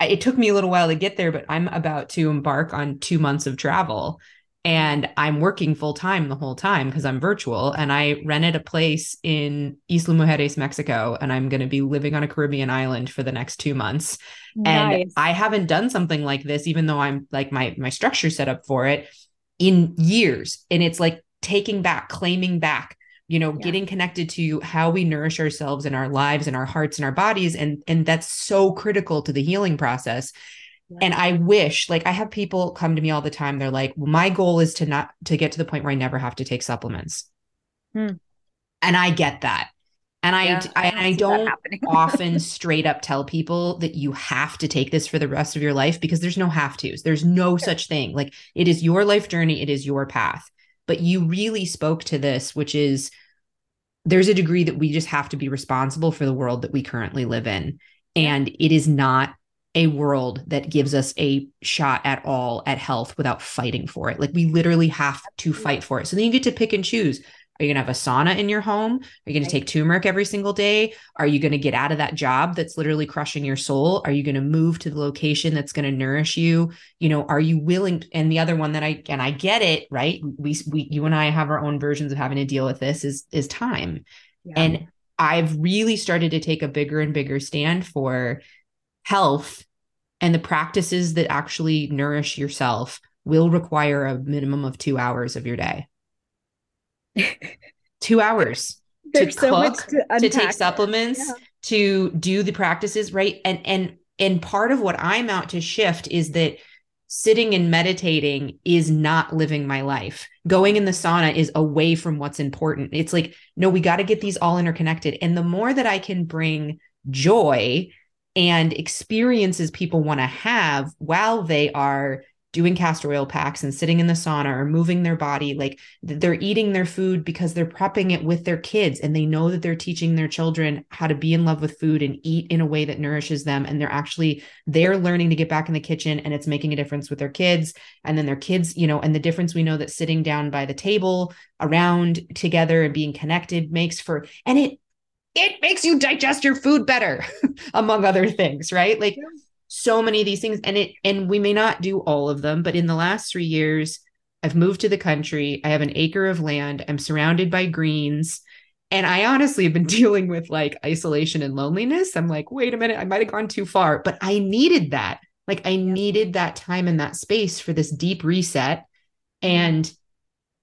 it took me a little while to get there, but I'm about to embark on two months of travel and I'm working full time the whole time because I'm virtual. And I rented a place in Isla Mujeres, Mexico, and I'm going to be living on a Caribbean island for the next two months. Nice. And I haven't done something like this, even though I'm like my my structure set up for it in years. And it's like taking back, claiming back, you know, yeah. getting connected to how we nourish ourselves and our lives and our hearts and our bodies. And and that's so critical to the healing process. And I wish, like, I have people come to me all the time. They're like, well, my goal is to not to get to the point where I never have to take supplements. Hmm. And I get that. And yeah, I, I, I don't often straight up tell people that you have to take this for the rest of your life because there's no have tos. There's no sure. such thing. Like it is your life journey, it is your path. But you really spoke to this, which is there's a degree that we just have to be responsible for the world that we currently live in. And it is not a world that gives us a shot at all at health without fighting for it. Like we literally have to fight for it. So then you get to pick and choose. Are you going to have a sauna in your home? Are you going to take turmeric every single day? Are you going to get out of that job that's literally crushing your soul? Are you going to move to the location that's going to nourish you? You know, are you willing? And the other one that I and I get it, right? We we you and I have our own versions of having to deal with this is is time. Yeah. And I've really started to take a bigger and bigger stand for health and the practices that actually nourish yourself will require a minimum of two hours of your day. two hours to so cook, to, to, take supplements, yeah. to do the practices, right? And and and part of what I'm out to shift is that sitting and meditating is not living my life. Going in the sauna is away from what's important. It's like, no, we got to get these all interconnected. And the more that I can bring joy and experiences people want to have while they are doing castor oil packs and sitting in the sauna or moving their body like they're eating their food because they're prepping it with their kids and they know that they're teaching their children how to be in love with food and eat in a way that nourishes them and they're actually they're learning to get back in the kitchen and it's making a difference with their kids. And then their kids you know and the difference we know that sitting down by the table around together and being connected makes for and it it makes you digest your food better among other things right? Like so many of these things and it and we may not do all of them but in the last 3 years I've moved to the country. I have an acre of land. I'm surrounded by greens. And I honestly have been dealing with like isolation and loneliness. I'm like wait a minute I might have gone too far. But I needed that. Like I needed that time and that space for this deep reset and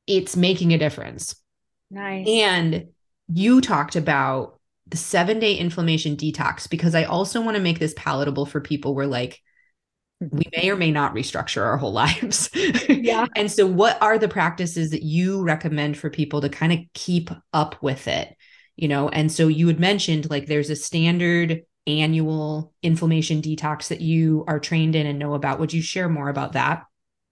it's making a difference. Nice. And you talked about the seven day inflammation detox because I also want to make this palatable for people where like we may or may not restructure our whole lives. Yeah. and so, what are the practices that you recommend for people to kind of keep up with it? You know, and so you had mentioned like there's a standard annual inflammation detox that you are trained in and know about. Would you share more about that?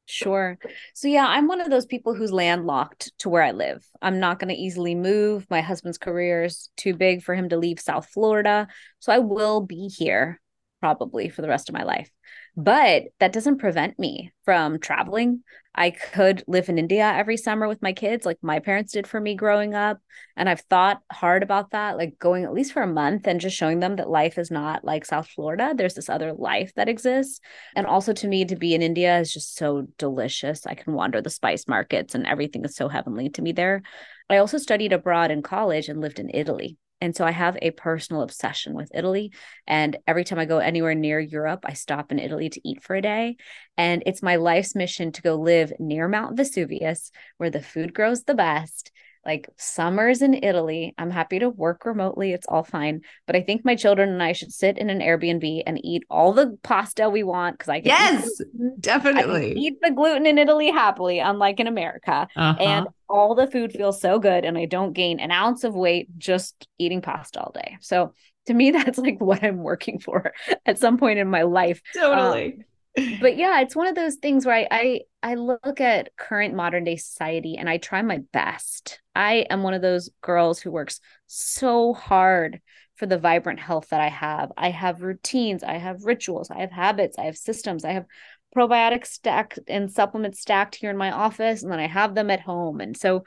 Sure. So, yeah, I'm one of those people who's landlocked to where I live. I'm not going to easily move. My husband's career is too big for him to leave South Florida. So, I will be here probably for the rest of my life. But that doesn't prevent me from traveling. I could live in India every summer with my kids, like my parents did for me growing up. And I've thought hard about that, like going at least for a month and just showing them that life is not like South Florida. There's this other life that exists. And also to me, to be in India is just so delicious. I can wander the spice markets and everything is so heavenly to me there. I also studied abroad in college and lived in Italy. And so I have a personal obsession with Italy. And every time I go anywhere near Europe, I stop in Italy to eat for a day. And it's my life's mission to go live near Mount Vesuvius, where the food grows the best like summers in Italy. I'm happy to work remotely. It's all fine. But I think my children and I should sit in an Airbnb and eat all the pasta we want because I can yes, eat definitely eat the gluten in Italy happily, unlike in America. Uh-huh. And all the food feels so good, and I don't gain an ounce of weight just eating pasta all day. So to me, that's like what I'm working for at some point in my life. Totally. Um, but yeah, it's one of those things where I, I I look at current modern day society and I try my best. I am one of those girls who works so hard for the vibrant health that I have. I have routines, I have rituals, I have habits, I have systems, I have probiotics stacked and supplements stacked here in my office, and then I have them at home. And so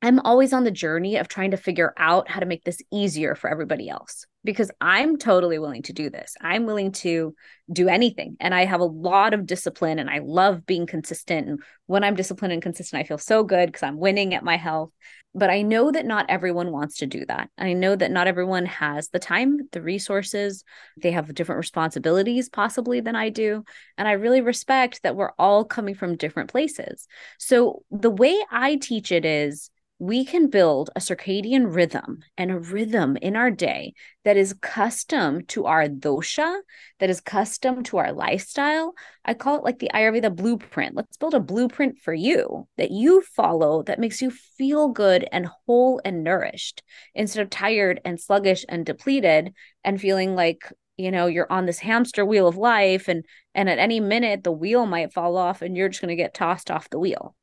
I'm always on the journey of trying to figure out how to make this easier for everybody else because I'm totally willing to do this. I'm willing to do anything. And I have a lot of discipline and I love being consistent. And when I'm disciplined and consistent, I feel so good because I'm winning at my health. But I know that not everyone wants to do that. I know that not everyone has the time, the resources. They have different responsibilities, possibly, than I do. And I really respect that we're all coming from different places. So the way I teach it is, we can build a circadian rhythm and a rhythm in our day that is custom to our dosha, that is custom to our lifestyle. I call it like the Ayurveda blueprint. Let's build a blueprint for you that you follow that makes you feel good and whole and nourished instead of tired and sluggish and depleted and feeling like you know you're on this hamster wheel of life and and at any minute the wheel might fall off and you're just going to get tossed off the wheel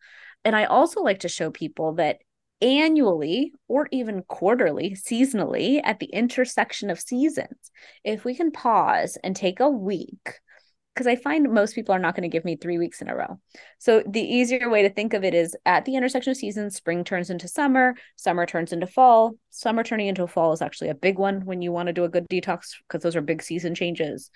and I also like to show people that annually or even quarterly, seasonally at the intersection of seasons. If we can pause and take a week, because I find most people are not going to give me three weeks in a row. So the easier way to think of it is at the intersection of seasons, spring turns into summer, summer turns into fall. Summer turning into fall is actually a big one when you want to do a good detox because those are big season changes.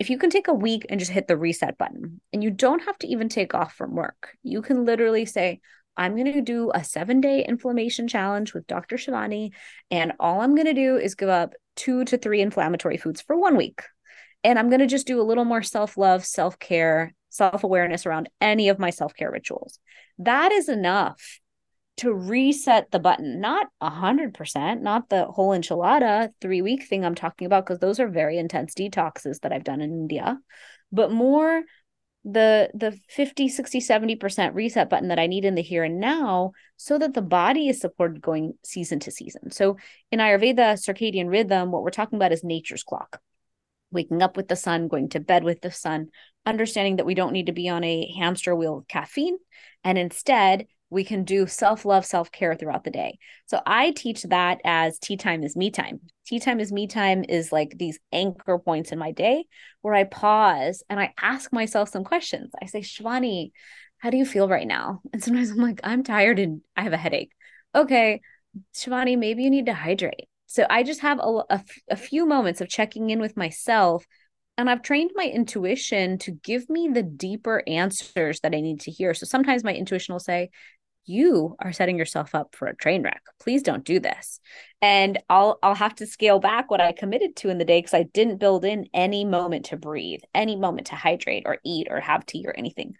If you can take a week and just hit the reset button, and you don't have to even take off from work, you can literally say, I'm going to do a seven day inflammation challenge with Dr. Shivani. And all I'm going to do is give up two to three inflammatory foods for one week. And I'm going to just do a little more self love, self care, self awareness around any of my self care rituals. That is enough to reset the button, not a hundred percent, not the whole enchilada three week thing I'm talking about, because those are very intense detoxes that I've done in India, but more the the 50 60 70% reset button that i need in the here and now so that the body is supported going season to season so in ayurveda circadian rhythm what we're talking about is nature's clock waking up with the sun, going to bed with the sun, understanding that we don't need to be on a hamster wheel of caffeine. And instead, we can do self love, self care throughout the day. So I teach that as tea time is me time. Tea time is me time is like these anchor points in my day where I pause and I ask myself some questions. I say, Shivani, how do you feel right now? And sometimes I'm like, I'm tired and I have a headache. Okay, Shivani, maybe you need to hydrate. So I just have a, a, a few moments of checking in with myself and I've trained my intuition to give me the deeper answers that I need to hear. So sometimes my intuition will say, you are setting yourself up for a train wreck. Please don't do this. And I'll I'll have to scale back what I committed to in the day because I didn't build in any moment to breathe, any moment to hydrate or eat or have tea or anything.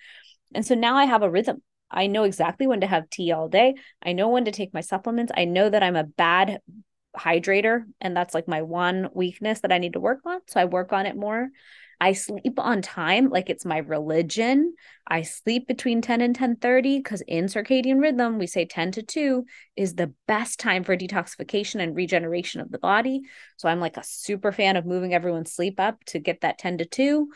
And so now I have a rhythm. I know exactly when to have tea all day. I know when to take my supplements. I know that I'm a bad hydrator and that's like my one weakness that I need to work on. So I work on it more. I sleep on time like it's my religion. I sleep between 10 and 10:30 because in circadian rhythm, we say 10 to 2 is the best time for detoxification and regeneration of the body. So I'm like a super fan of moving everyone's sleep up to get that 10 to 2.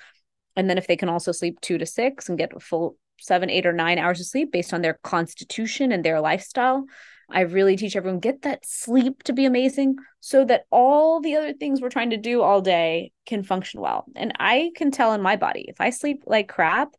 And then if they can also sleep 2 to 6 and get a full 7, 8 or 9 hours of sleep based on their constitution and their lifestyle, I really teach everyone get that sleep to be amazing so that all the other things we're trying to do all day can function well. And I can tell in my body if I sleep like crap,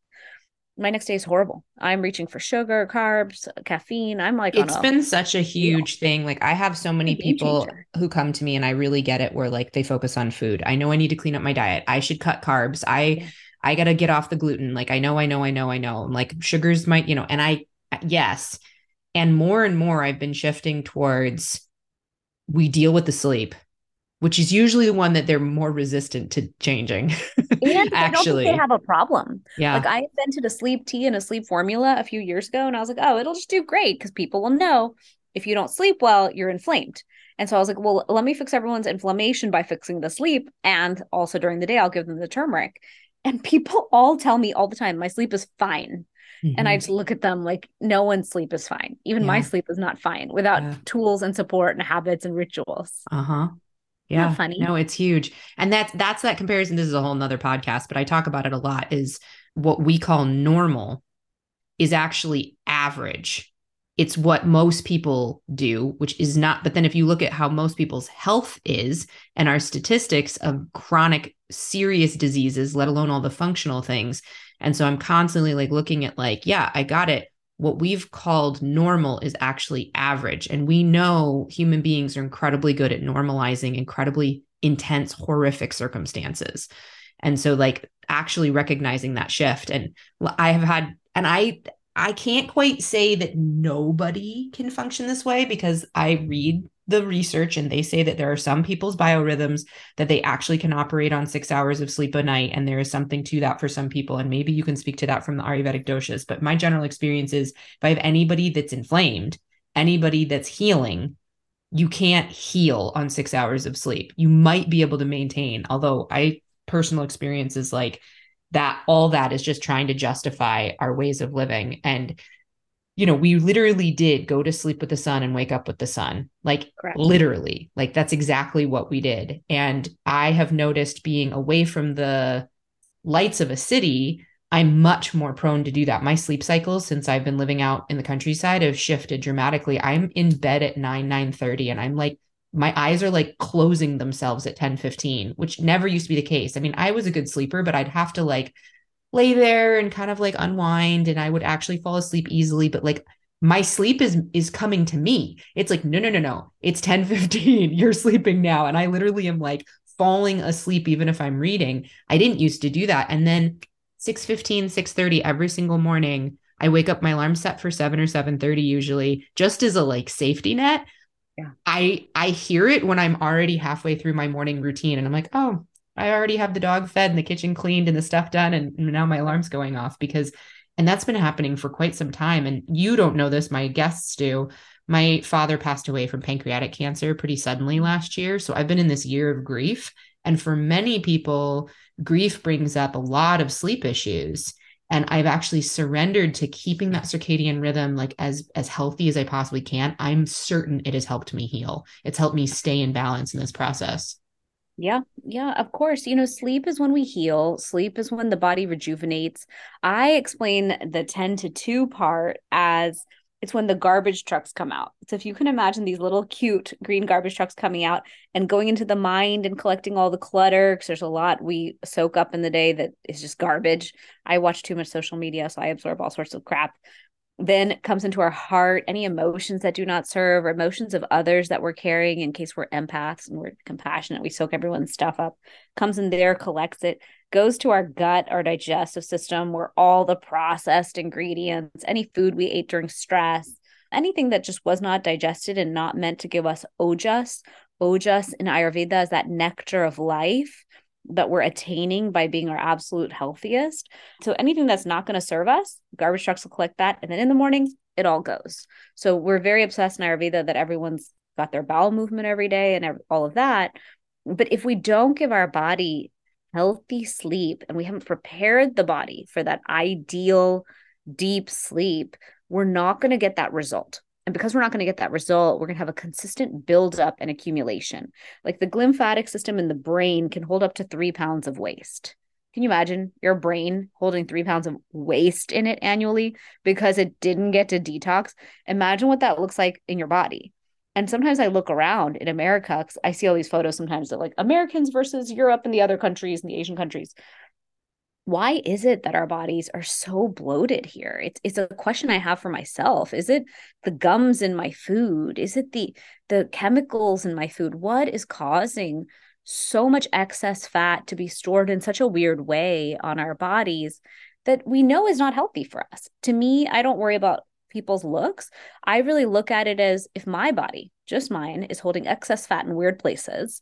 my next day is horrible. I'm reaching for sugar, carbs, caffeine. I'm like, it's been such a huge thing. Like, I have so many people who come to me, and I really get it where like they focus on food. I know I need to clean up my diet. I should cut carbs. I, yeah. I got to get off the gluten. Like, I know, I know, I know, I know. I'm like, sugars might, you know, and I, yes, and more and more, I've been shifting towards we deal with the sleep, which is usually the one that they're more resistant to changing. and actually, they have a problem. Yeah. Like I invented a sleep tea and a sleep formula a few years ago, and I was like, oh, it'll just do great because people will know if you don't sleep well, you're inflamed. And so I was like, well, let me fix everyone's inflammation by fixing the sleep. And also during the day, I'll give them the turmeric. And people all tell me all the time, my sleep is fine. Mm-hmm. And I mm-hmm. just look at them like no one's sleep is fine. Even yeah. my sleep is not fine without yeah. tools and support and habits and rituals. Uh-huh. Yeah. funny. No, it's huge. And that's that's that comparison. This is a whole nother podcast, but I talk about it a lot, is what we call normal is actually average. It's what most people do, which is not, but then if you look at how most people's health is and our statistics of chronic serious diseases, let alone all the functional things, and so I'm constantly like looking at like, yeah, I got it. What we've called normal is actually average. And we know human beings are incredibly good at normalizing incredibly intense, horrific circumstances. And so like actually recognizing that shift. And I have had, and I, I can't quite say that nobody can function this way because I read the research and they say that there are some people's biorhythms that they actually can operate on six hours of sleep a night and there is something to that for some people and maybe you can speak to that from the ayurvedic doshas but my general experience is if i have anybody that's inflamed anybody that's healing you can't heal on six hours of sleep. You might be able to maintain although i personal experience is like that all that is just trying to justify our ways of living and you know, we literally did go to sleep with the sun and wake up with the sun. Like Correct. literally. Like that's exactly what we did. And I have noticed being away from the lights of a city, I'm much more prone to do that. My sleep cycles since I've been living out in the countryside have shifted dramatically. I'm in bed at 9 9 30 and I'm like my eyes are like closing themselves at 10 15 which never used to be the case. I mean i was a good sleeper but i'd have to like lay there and kind of like unwind and I would actually fall asleep easily but like my sleep is is coming to me. It's like no no no no. It's 10 15 you're sleeping now. And I literally am like falling asleep even if I'm reading. I didn't used to do that. And then 6 15 6 30 every single morning I wake up my alarm set for 7 or 7 30 usually just as a like safety net yeah. I I hear it when I'm already halfway through my morning routine and I'm like, oh, I already have the dog fed and the kitchen cleaned and the stuff done. And now my alarm's going off because, and that's been happening for quite some time. And you don't know this, my guests do. My father passed away from pancreatic cancer pretty suddenly last year. So I've been in this year of grief. And for many people, grief brings up a lot of sleep issues. And I've actually surrendered to keeping that circadian rhythm like as as healthy as I possibly can. I'm certain it has helped me heal. It's helped me stay in balance in this process. Yeah, yeah, of course. You know, sleep is when we heal, sleep is when the body rejuvenates. I explain the 10 to 2 part as it's when the garbage trucks come out. So if you can imagine these little cute green garbage trucks coming out and going into the mind and collecting all the clutter, because there's a lot we soak up in the day that is just garbage. I watch too much social media, so I absorb all sorts of crap then comes into our heart any emotions that do not serve or emotions of others that we're carrying in case we're empaths and we're compassionate we soak everyone's stuff up comes in there collects it goes to our gut our digestive system where all the processed ingredients any food we ate during stress anything that just was not digested and not meant to give us ojas ojas in ayurveda is that nectar of life that we're attaining by being our absolute healthiest. So anything that's not going to serve us, garbage trucks will collect that. And then in the morning, it all goes. So we're very obsessed in Ayurveda that everyone's got their bowel movement every day and all of that. But if we don't give our body healthy sleep and we haven't prepared the body for that ideal deep sleep, we're not going to get that result. And because we're not going to get that result, we're going to have a consistent buildup and accumulation. Like the glymphatic system in the brain can hold up to three pounds of waste. Can you imagine your brain holding three pounds of waste in it annually because it didn't get to detox? Imagine what that looks like in your body. And sometimes I look around in America because I see all these photos sometimes of like Americans versus Europe and the other countries and the Asian countries. Why is it that our bodies are so bloated here? It's it's a question i have for myself. Is it the gums in my food? Is it the the chemicals in my food? What is causing so much excess fat to be stored in such a weird way on our bodies that we know is not healthy for us? To me i don't worry about people's looks i really look at it as if my body just mine is holding excess fat in weird places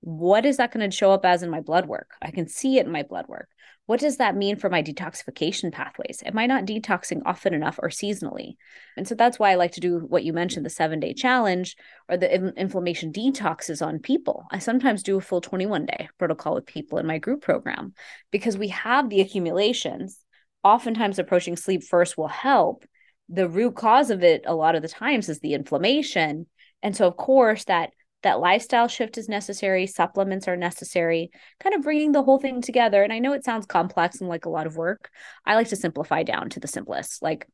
what is that going to show up as in my blood work i can see it in my blood work what does that mean for my detoxification pathways? Am I not detoxing often enough or seasonally? And so that's why I like to do what you mentioned the seven day challenge or the inflammation detoxes on people. I sometimes do a full 21 day protocol with people in my group program because we have the accumulations. Oftentimes, approaching sleep first will help. The root cause of it, a lot of the times, is the inflammation. And so, of course, that that lifestyle shift is necessary, supplements are necessary, kind of bringing the whole thing together. And I know it sounds complex and like a lot of work. I like to simplify down to the simplest. Like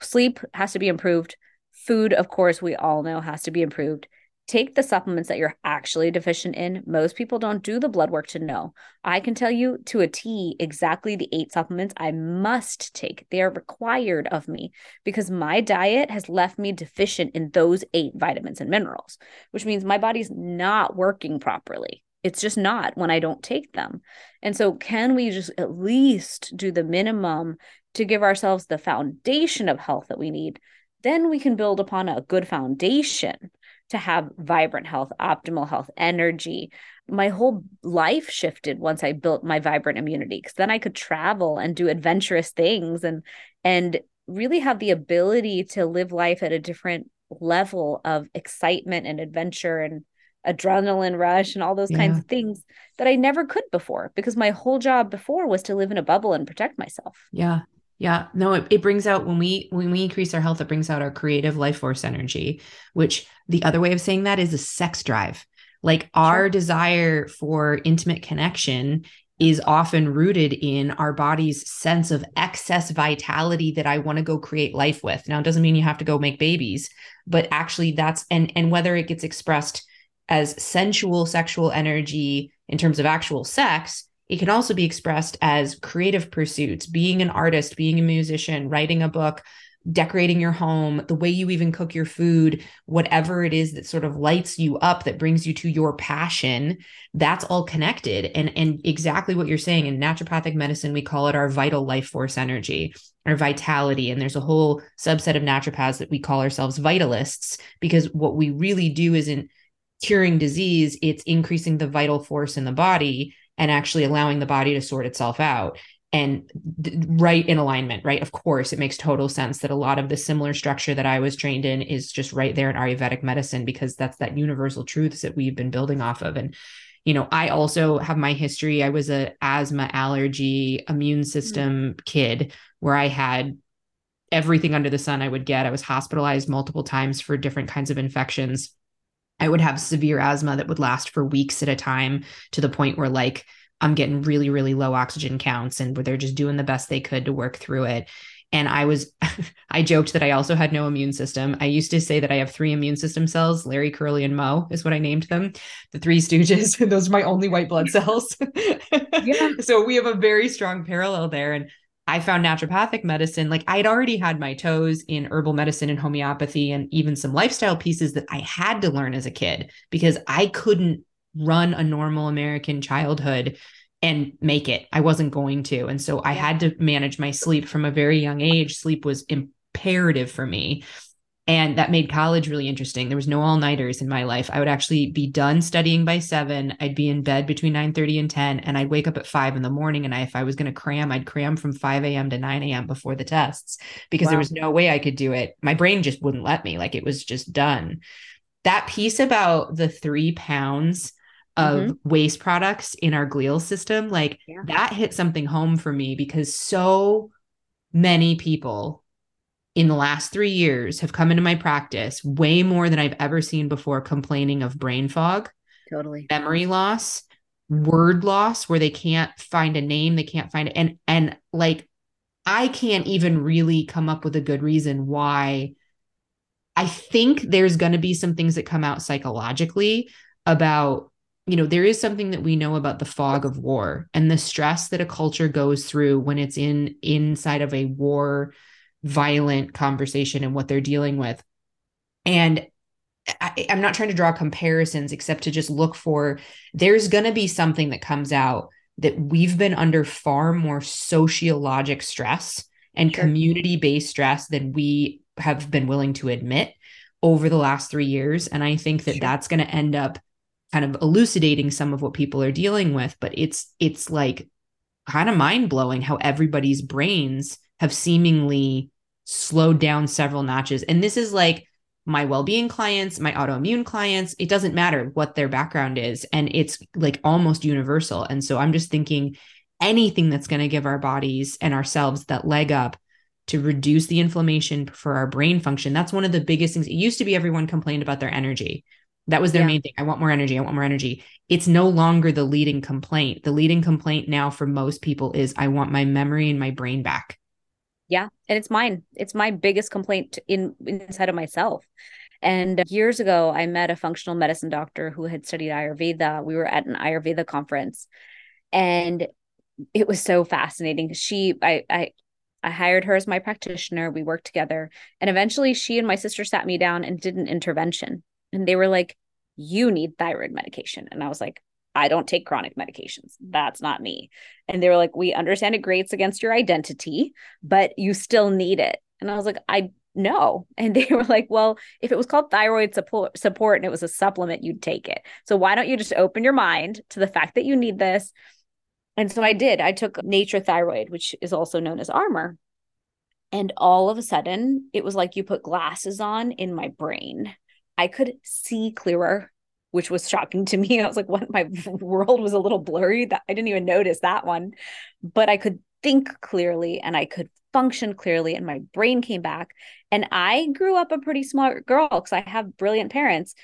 sleep has to be improved. Food, of course, we all know has to be improved take the supplements that you're actually deficient in. Most people don't do the blood work to know. I can tell you to a T exactly the eight supplements I must take. They are required of me because my diet has left me deficient in those eight vitamins and minerals, which means my body's not working properly. It's just not when I don't take them. And so, can we just at least do the minimum to give ourselves the foundation of health that we need? Then we can build upon a good foundation to have vibrant health, optimal health, energy. My whole life shifted once I built my vibrant immunity because then I could travel and do adventurous things and and really have the ability to live life at a different level of excitement and adventure and adrenaline rush and all those yeah. kinds of things that I never could before because my whole job before was to live in a bubble and protect myself. Yeah. Yeah, no, it, it brings out when we when we increase our health, it brings out our creative life force energy, which the other way of saying that is a sex drive. Like our desire for intimate connection is often rooted in our body's sense of excess vitality that I want to go create life with. Now, it doesn't mean you have to go make babies, but actually that's and and whether it gets expressed as sensual sexual energy in terms of actual sex it can also be expressed as creative pursuits, being an artist, being a musician, writing a book, decorating your home, the way you even cook your food, whatever it is that sort of lights you up that brings you to your passion, that's all connected. And and exactly what you're saying in naturopathic medicine we call it our vital life force energy, our vitality and there's a whole subset of naturopaths that we call ourselves vitalists because what we really do isn't curing disease, it's increasing the vital force in the body and actually allowing the body to sort itself out and right in alignment, right? Of course, it makes total sense that a lot of the similar structure that I was trained in is just right there in Ayurvedic medicine because that's that universal truths that we've been building off of. And, you know, I also have my history. I was a asthma, allergy, immune mm-hmm. system mm-hmm. kid where I had everything under the sun I would get. I was hospitalized multiple times for different kinds of infections I would have severe asthma that would last for weeks at a time to the point where like I'm getting really, really low oxygen counts and where they're just doing the best they could to work through it. And I was, I joked that I also had no immune system. I used to say that I have three immune system cells Larry, Curly, and Moe is what I named them. The three stooges. Those are my only white blood cells. yeah. So we have a very strong parallel there. And I found naturopathic medicine, like I'd already had my toes in herbal medicine and homeopathy and even some lifestyle pieces that I had to learn as a kid because I couldn't run a normal American childhood and make it. I wasn't going to. And so I had to manage my sleep from a very young age. Sleep was imperative for me. And that made college really interesting. There was no all-nighters in my life. I would actually be done studying by 7. I'd be in bed between 9:30 and 10 and I'd wake up at 5 in the morning and I, if I was going to cram, I'd cram from 5 a.m. to 9 a.m. before the tests because wow. there was no way I could do it. My brain just wouldn't let me. Like it was just done. That piece about the 3 pounds of mm-hmm. waste products in our glial system like yeah. that hit something home for me because so many people in the last 3 years have come into my practice way more than I've ever seen before complaining of brain fog totally memory loss word loss where they can't find a name they can't find it and and like I can't even really come up with a good reason why I think there's going to be some things that come out psychologically about you know there is something that we know about the fog of war and the stress that a culture goes through when it's in inside of a war violent conversation and what they're dealing with and I, am not trying to draw comparisons except to just look for there's going to be something that comes out that we've been under far more sociologic stress and sure. community based stress than we have been willing to admit over the last three years and i think that sure. that's going to end up kind of elucidating some of what people are dealing with but it's it's like kind of mind-blowing how everybody's brains have seemingly slowed down several notches. And this is like my well-being clients my autoimmune clients it doesn't matter what their background is and it's like almost universal. And so i'm just thinking anything that's going to give our bodies and ourselves that leg up to reduce the inflammation for our brain function that's one of the biggest things. It used to be everyone complained about their energy that was their yeah. main thing. I want more energy. I want more energy. It's no longer the leading complaint. The leading complaint now for most people is I want my memory and my brain back. Yeah, and it's mine. It's my biggest complaint in inside of myself. And years ago, I met a functional medicine doctor who had studied Ayurveda. We were at an Ayurveda conference, and it was so fascinating. She, I, I, I hired her as my practitioner. We worked together, and eventually, she and my sister sat me down and did an intervention and they were like, you need thyroid medication. And I was like, I don't take chronic medications. That's not me. And they were like, we understand it grates against your identity, but you still need it. And I was like, I know. And they were like, well, if it was called thyroid support, support and it was a supplement, you'd take it. So why don't you just open your mind to the fact that you need this? And so I did. I took Nature Thyroid, which is also known as Armour. And all of a sudden, it was like you put glasses on in my brain I could see clearer, which was shocking to me. I was like, what? My world was a little blurry. That I didn't even notice that one, but I could think clearly and I could function clearly and my brain came back. And I grew up a pretty smart girl because I have brilliant parents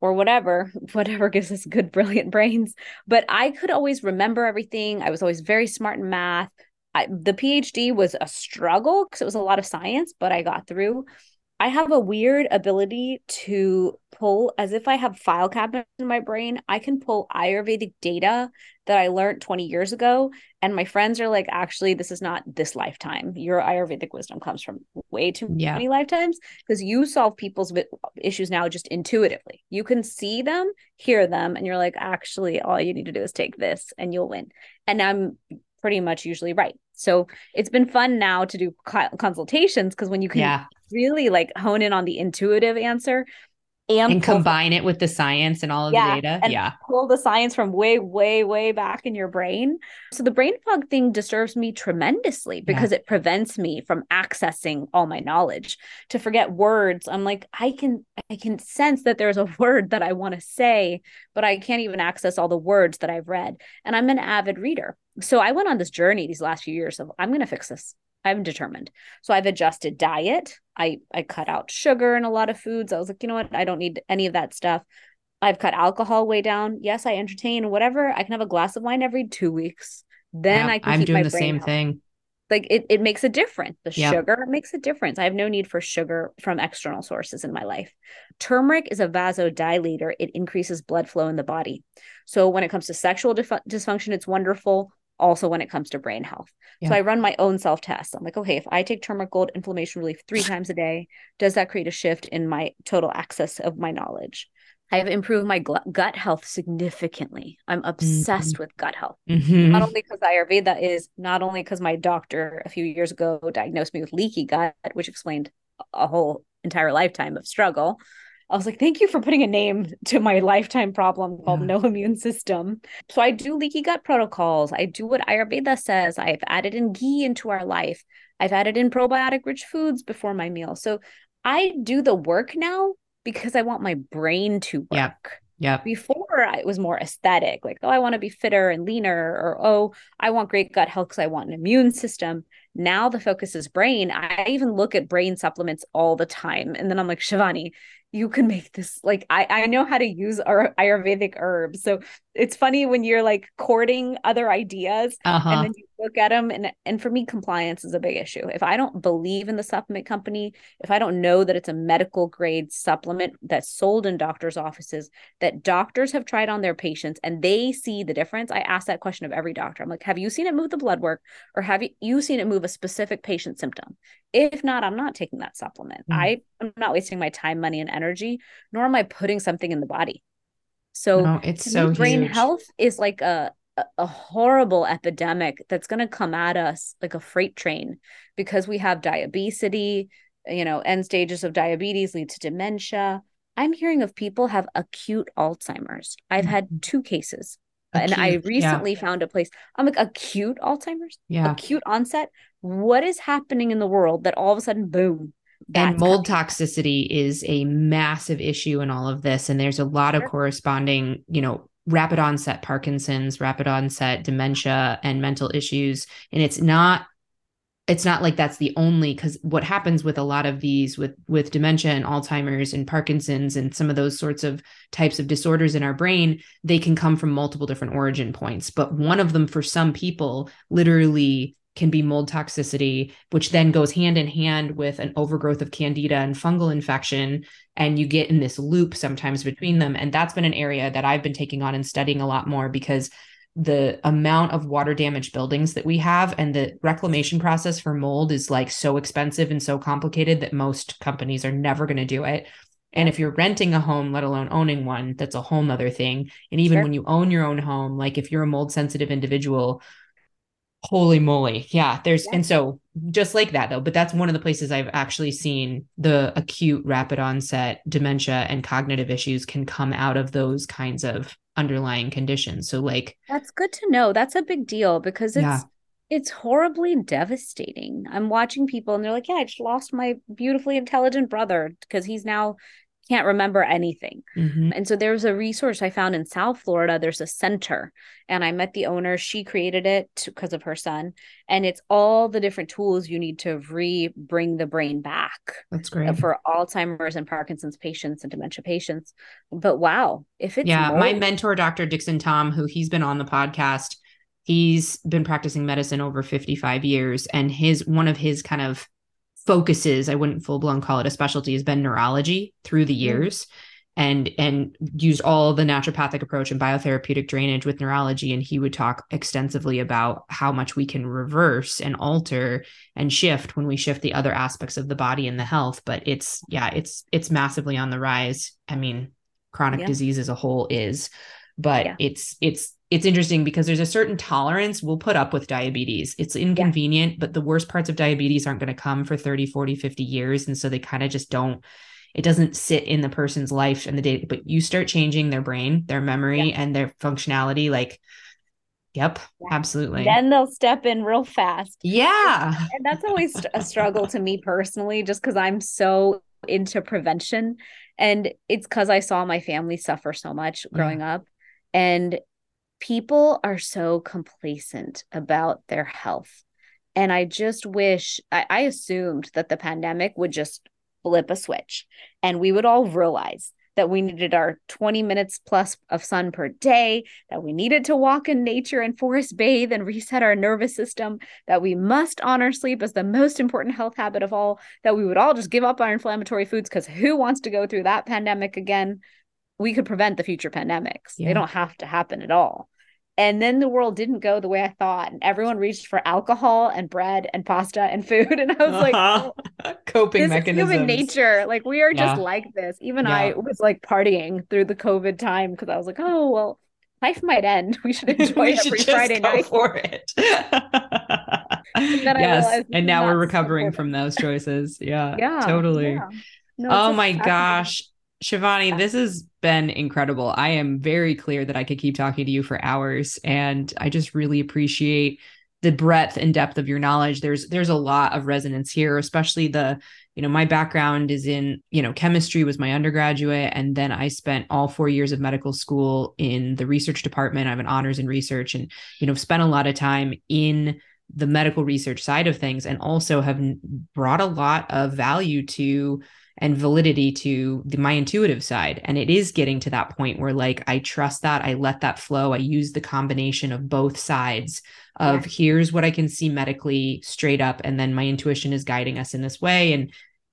or whatever, whatever gives us good, brilliant brains. But I could always remember everything. I was always very smart in math. I, the PhD was a struggle because it was a lot of science, but I got through. I have a weird ability to pull, as if I have file cabinets in my brain. I can pull Ayurvedic data that I learned 20 years ago. And my friends are like, actually, this is not this lifetime. Your Ayurvedic wisdom comes from way too yeah. many lifetimes because you solve people's issues now just intuitively. You can see them, hear them, and you're like, actually, all you need to do is take this and you'll win. And I'm pretty much usually right. So it's been fun now to do consultations because when you can yeah. Really like hone in on the intuitive answer and, and combine it with the science and all of yeah, the data. yeah. Pull the science from way, way, way back in your brain. So the brain fog thing disturbs me tremendously because yeah. it prevents me from accessing all my knowledge. To forget words, I'm like, I can I can sense that there's a word that I want to say, but I can't even access all the words that I've read. And I'm an avid reader. So I went on this journey these last few years of I'm gonna fix this. I'm determined. So I've adjusted diet. I I cut out sugar and a lot of foods. I was like, you know what? I don't need any of that stuff. I've cut alcohol way down. Yes, I entertain whatever. I can have a glass of wine every two weeks. Then yeah, I can. I'm doing the same thing. Like it, it makes a difference. The yep. sugar makes a difference. I have no need for sugar from external sources in my life. Turmeric is a vasodilator. It increases blood flow in the body. So when it comes to sexual dif- dysfunction, it's wonderful also when it comes to brain health. Yeah. So I run my own self test. I'm like, okay, if I take turmeric gold inflammation relief three times a day, does that create a shift in my total access of my knowledge? I have improved my gut health significantly. I'm obsessed mm-hmm. with gut health. Mm-hmm. Not only because Ayurveda is, not only because my doctor a few years ago diagnosed me with leaky gut, which explained a whole entire lifetime of struggle, I was like, thank you for putting a name to my lifetime problem called yeah. no immune system. So I do leaky gut protocols. I do what Ayurveda says. I've added in ghee into our life. I've added in probiotic rich foods before my meal. So I do the work now because I want my brain to work. Yeah. Yeah. Before it was more aesthetic, like, oh, I want to be fitter and leaner, or oh, I want great gut health because I want an immune system. Now the focus is brain. I even look at brain supplements all the time. And then I'm like, Shivani, you can make this like I I know how to use our Ayurvedic herbs. So it's funny when you're like courting other ideas uh-huh. and then you look at them and and for me compliance is a big issue. If i don't believe in the supplement company if i don't know that it's a medical grade supplement that's sold in doctors offices that doctors have tried on their patients and they see the difference i ask that question of every doctor. I'm like have you seen it move the blood work or have you, you seen it move a specific patient symptom? If not i'm not taking that supplement. Mm. i am not wasting my time money and energy nor am i putting something in the body so no, it's so brain huge. health is like a a horrible epidemic that's going to come at us like a freight train because we have diabetes you know end stages of diabetes lead to dementia. I'm hearing of people have acute alzheimer's. I've mm-hmm. had two cases. Acute, and i recently yeah. found a place. I'm like acute alzheimer's? Yeah. Acute onset? What is happening in the world that all of a sudden boom and mold happening. toxicity is a massive issue in all of this and there's a lot of corresponding you know rapid onset Parkinson's, rapid onset dementia, and mental issues. And it's not it's not like that's the only because what happens with a lot of these with with dementia and alzheimer's and parkinson's and some of those sorts of types of disorders in our brain they can come from multiple different origin points but one of them for some people literally can be mold toxicity, which then goes hand in hand with an overgrowth of candida and fungal infection. And you get in this loop sometimes between them. And that's been an area that I've been taking on and studying a lot more because the amount of water damaged buildings that we have and the reclamation process for mold is like so expensive and so complicated that most companies are never going to do it. And if you're renting a home, let alone owning one, that's a whole nother thing. And even sure. when you own your own home, like if you're a mold sensitive individual, Holy moly. Yeah. There's, yeah. and so just like that though, but that's one of the places I've actually seen the acute rapid onset dementia and cognitive issues can come out of those kinds of underlying conditions. So, like, that's good to know. That's a big deal because it's, yeah. it's horribly devastating. I'm watching people and they're like, yeah, I just lost my beautifully intelligent brother because he's now can't remember anything. Mm-hmm. And so there's a resource I found in South Florida. There's a center, and I met the owner. She created it because of her son, and it's all the different tools you need to re bring the brain back. That's great for Alzheimer's and Parkinson's patients and dementia patients. But wow, if it's yeah, my mentor, Dr. Dickson Thom, who he's been on the podcast. He's been practicing medicine over 55 years, and his one of his kind of focuses i wouldn't full blown call it a specialty has been neurology through the mm-hmm. years and and used all the naturopathic approach and biotherapeutic drainage with neurology and he would talk extensively about how much we can reverse and alter and shift when we shift the other aspects of the body and the health but it's yeah it's it's massively on the rise i mean chronic yeah. disease as a whole is but yeah. it's it's it's interesting because there's a certain tolerance we'll put up with diabetes. It's inconvenient, yeah. but the worst parts of diabetes aren't going to come for 30, 40, 50 years. And so they kind of just don't, it doesn't sit in the person's life and the day, but you start changing their brain, their memory, yeah. and their functionality. Like, yep, yeah. absolutely. Then they'll step in real fast. Yeah. And that's always a struggle to me personally, just because I'm so into prevention. And it's because I saw my family suffer so much growing up. And people are so complacent about their health And I just wish, I, I assumed that the pandemic would just flip a switch and we would all realize that we needed our 20 minutes plus of sun per day, that we needed to walk in nature and forest bathe and reset our nervous system, that we must honor sleep as the most important health habit of all, that we would all just give up our inflammatory foods because who wants to go through that pandemic again? We could prevent the future pandemics. Yeah. They don't have to happen at all. And then the world didn't go the way I thought. And everyone reached for alcohol and bread and pasta and food. And I was uh-huh. like, coping mechanisms. human nature. Like we are just yeah. like this. Even yeah. I was like partying through the COVID time because I was like, oh, well, life might end. We should enjoy we every should Friday night. for it. and yes. And now we're recovering from those choices. Yeah. yeah. Totally. No, oh my gosh. Shivani, this has been incredible. I am very clear that I could keep talking to you for hours and I just really appreciate the breadth and depth of your knowledge. There's there's a lot of resonance here, especially the, you know, my background is in, you know, chemistry was my undergraduate and then I spent all 4 years of medical school in the research department. I have an honors in research and, you know, spent a lot of time in the medical research side of things and also have brought a lot of value to and validity to the, my intuitive side. And it is getting to that point where, like, I trust that, I let that flow, I use the combination of both sides of yeah. here's what I can see medically straight up. And then my intuition is guiding us in this way. And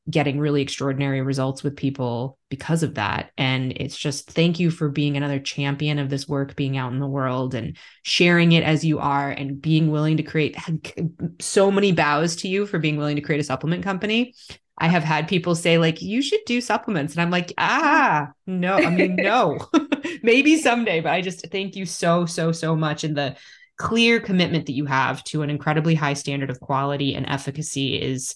getting really extraordinary results with people because of that. And it's just thank you for being another champion of this work, being out in the world and sharing it as you are and being willing to create so many bows to you for being willing to create a supplement company. I have had people say like you should do supplements. And I'm like ah no I mean no. Maybe someday but I just thank you so so so much. And the clear commitment that you have to an incredibly high standard of quality and efficacy is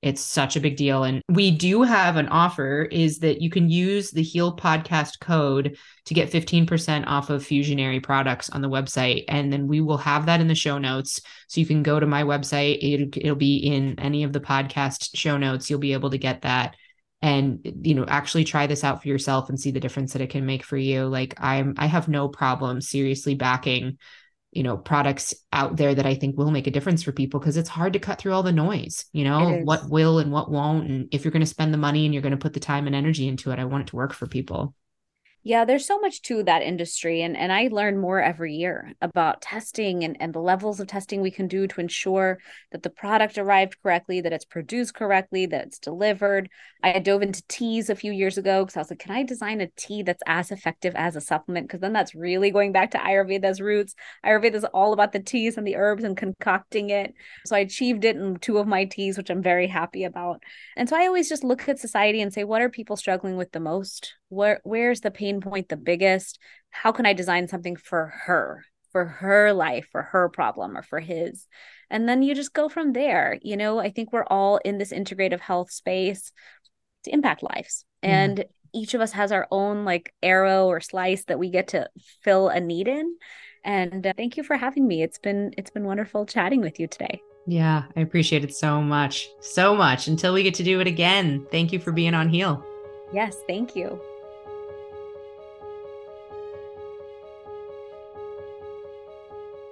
it's such a big deal. And we do have an offer is that you can use the Heal podcast code to get 15% off of Fusionary products on the website. And then we will have that in the show notes. So you can go to my website. It'll, it'll be in any of the podcast show notes. You'll be able to get that and you know actually try this out for yourself and see the difference that it can make for you like i'm i have no problem seriously backing you know products out there that i think will make a difference for people because it's hard to cut through all the noise you know what will and what won't and if you're going to spend the money and you're going to put the time and energy into it i want it to work for people yeah, there's so much to that industry. And, and I learn more every year about testing and, and the levels of testing we can do to ensure that the product arrived correctly, that it's produced correctly, that it's delivered. I dove into teas a few years ago because I was like, can I design a tea that's as effective as a supplement? Because then that's really going back to Ayurveda's roots. Ayurveda is all about the teas and the herbs and concocting it. So I achieved it in two of my teas, which I'm very happy about. And so I always just look at society and say, what are people struggling with the most? Where where's the pain point the biggest? How can i design something for her for her life for her problem or for his? And then you just go from there you know? I think we're all in this integrative health space to impact lives. Mm-hmm. and each of us has our own like arrow or slice that we get to fill a need in. And uh, thank you for having me. It's been it's been wonderful chatting with you today. Yeah i appreciate it so much so much. Until we get to do it again thank you for being on heal. Yes thank you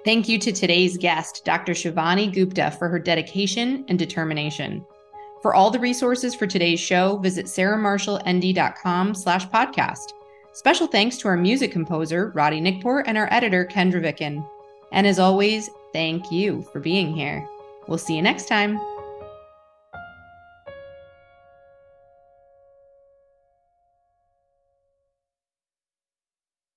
Thank you to today's guest, Dr. Shivani Gupta, for her dedication and determination. For all the resources for today's show, visit sarahmarshallnd.com slash podcast. Special thanks to our music composer, Roddy Nickport, and our editor, Kendra Vicken. And as always, thank you for being here. We'll see you next time.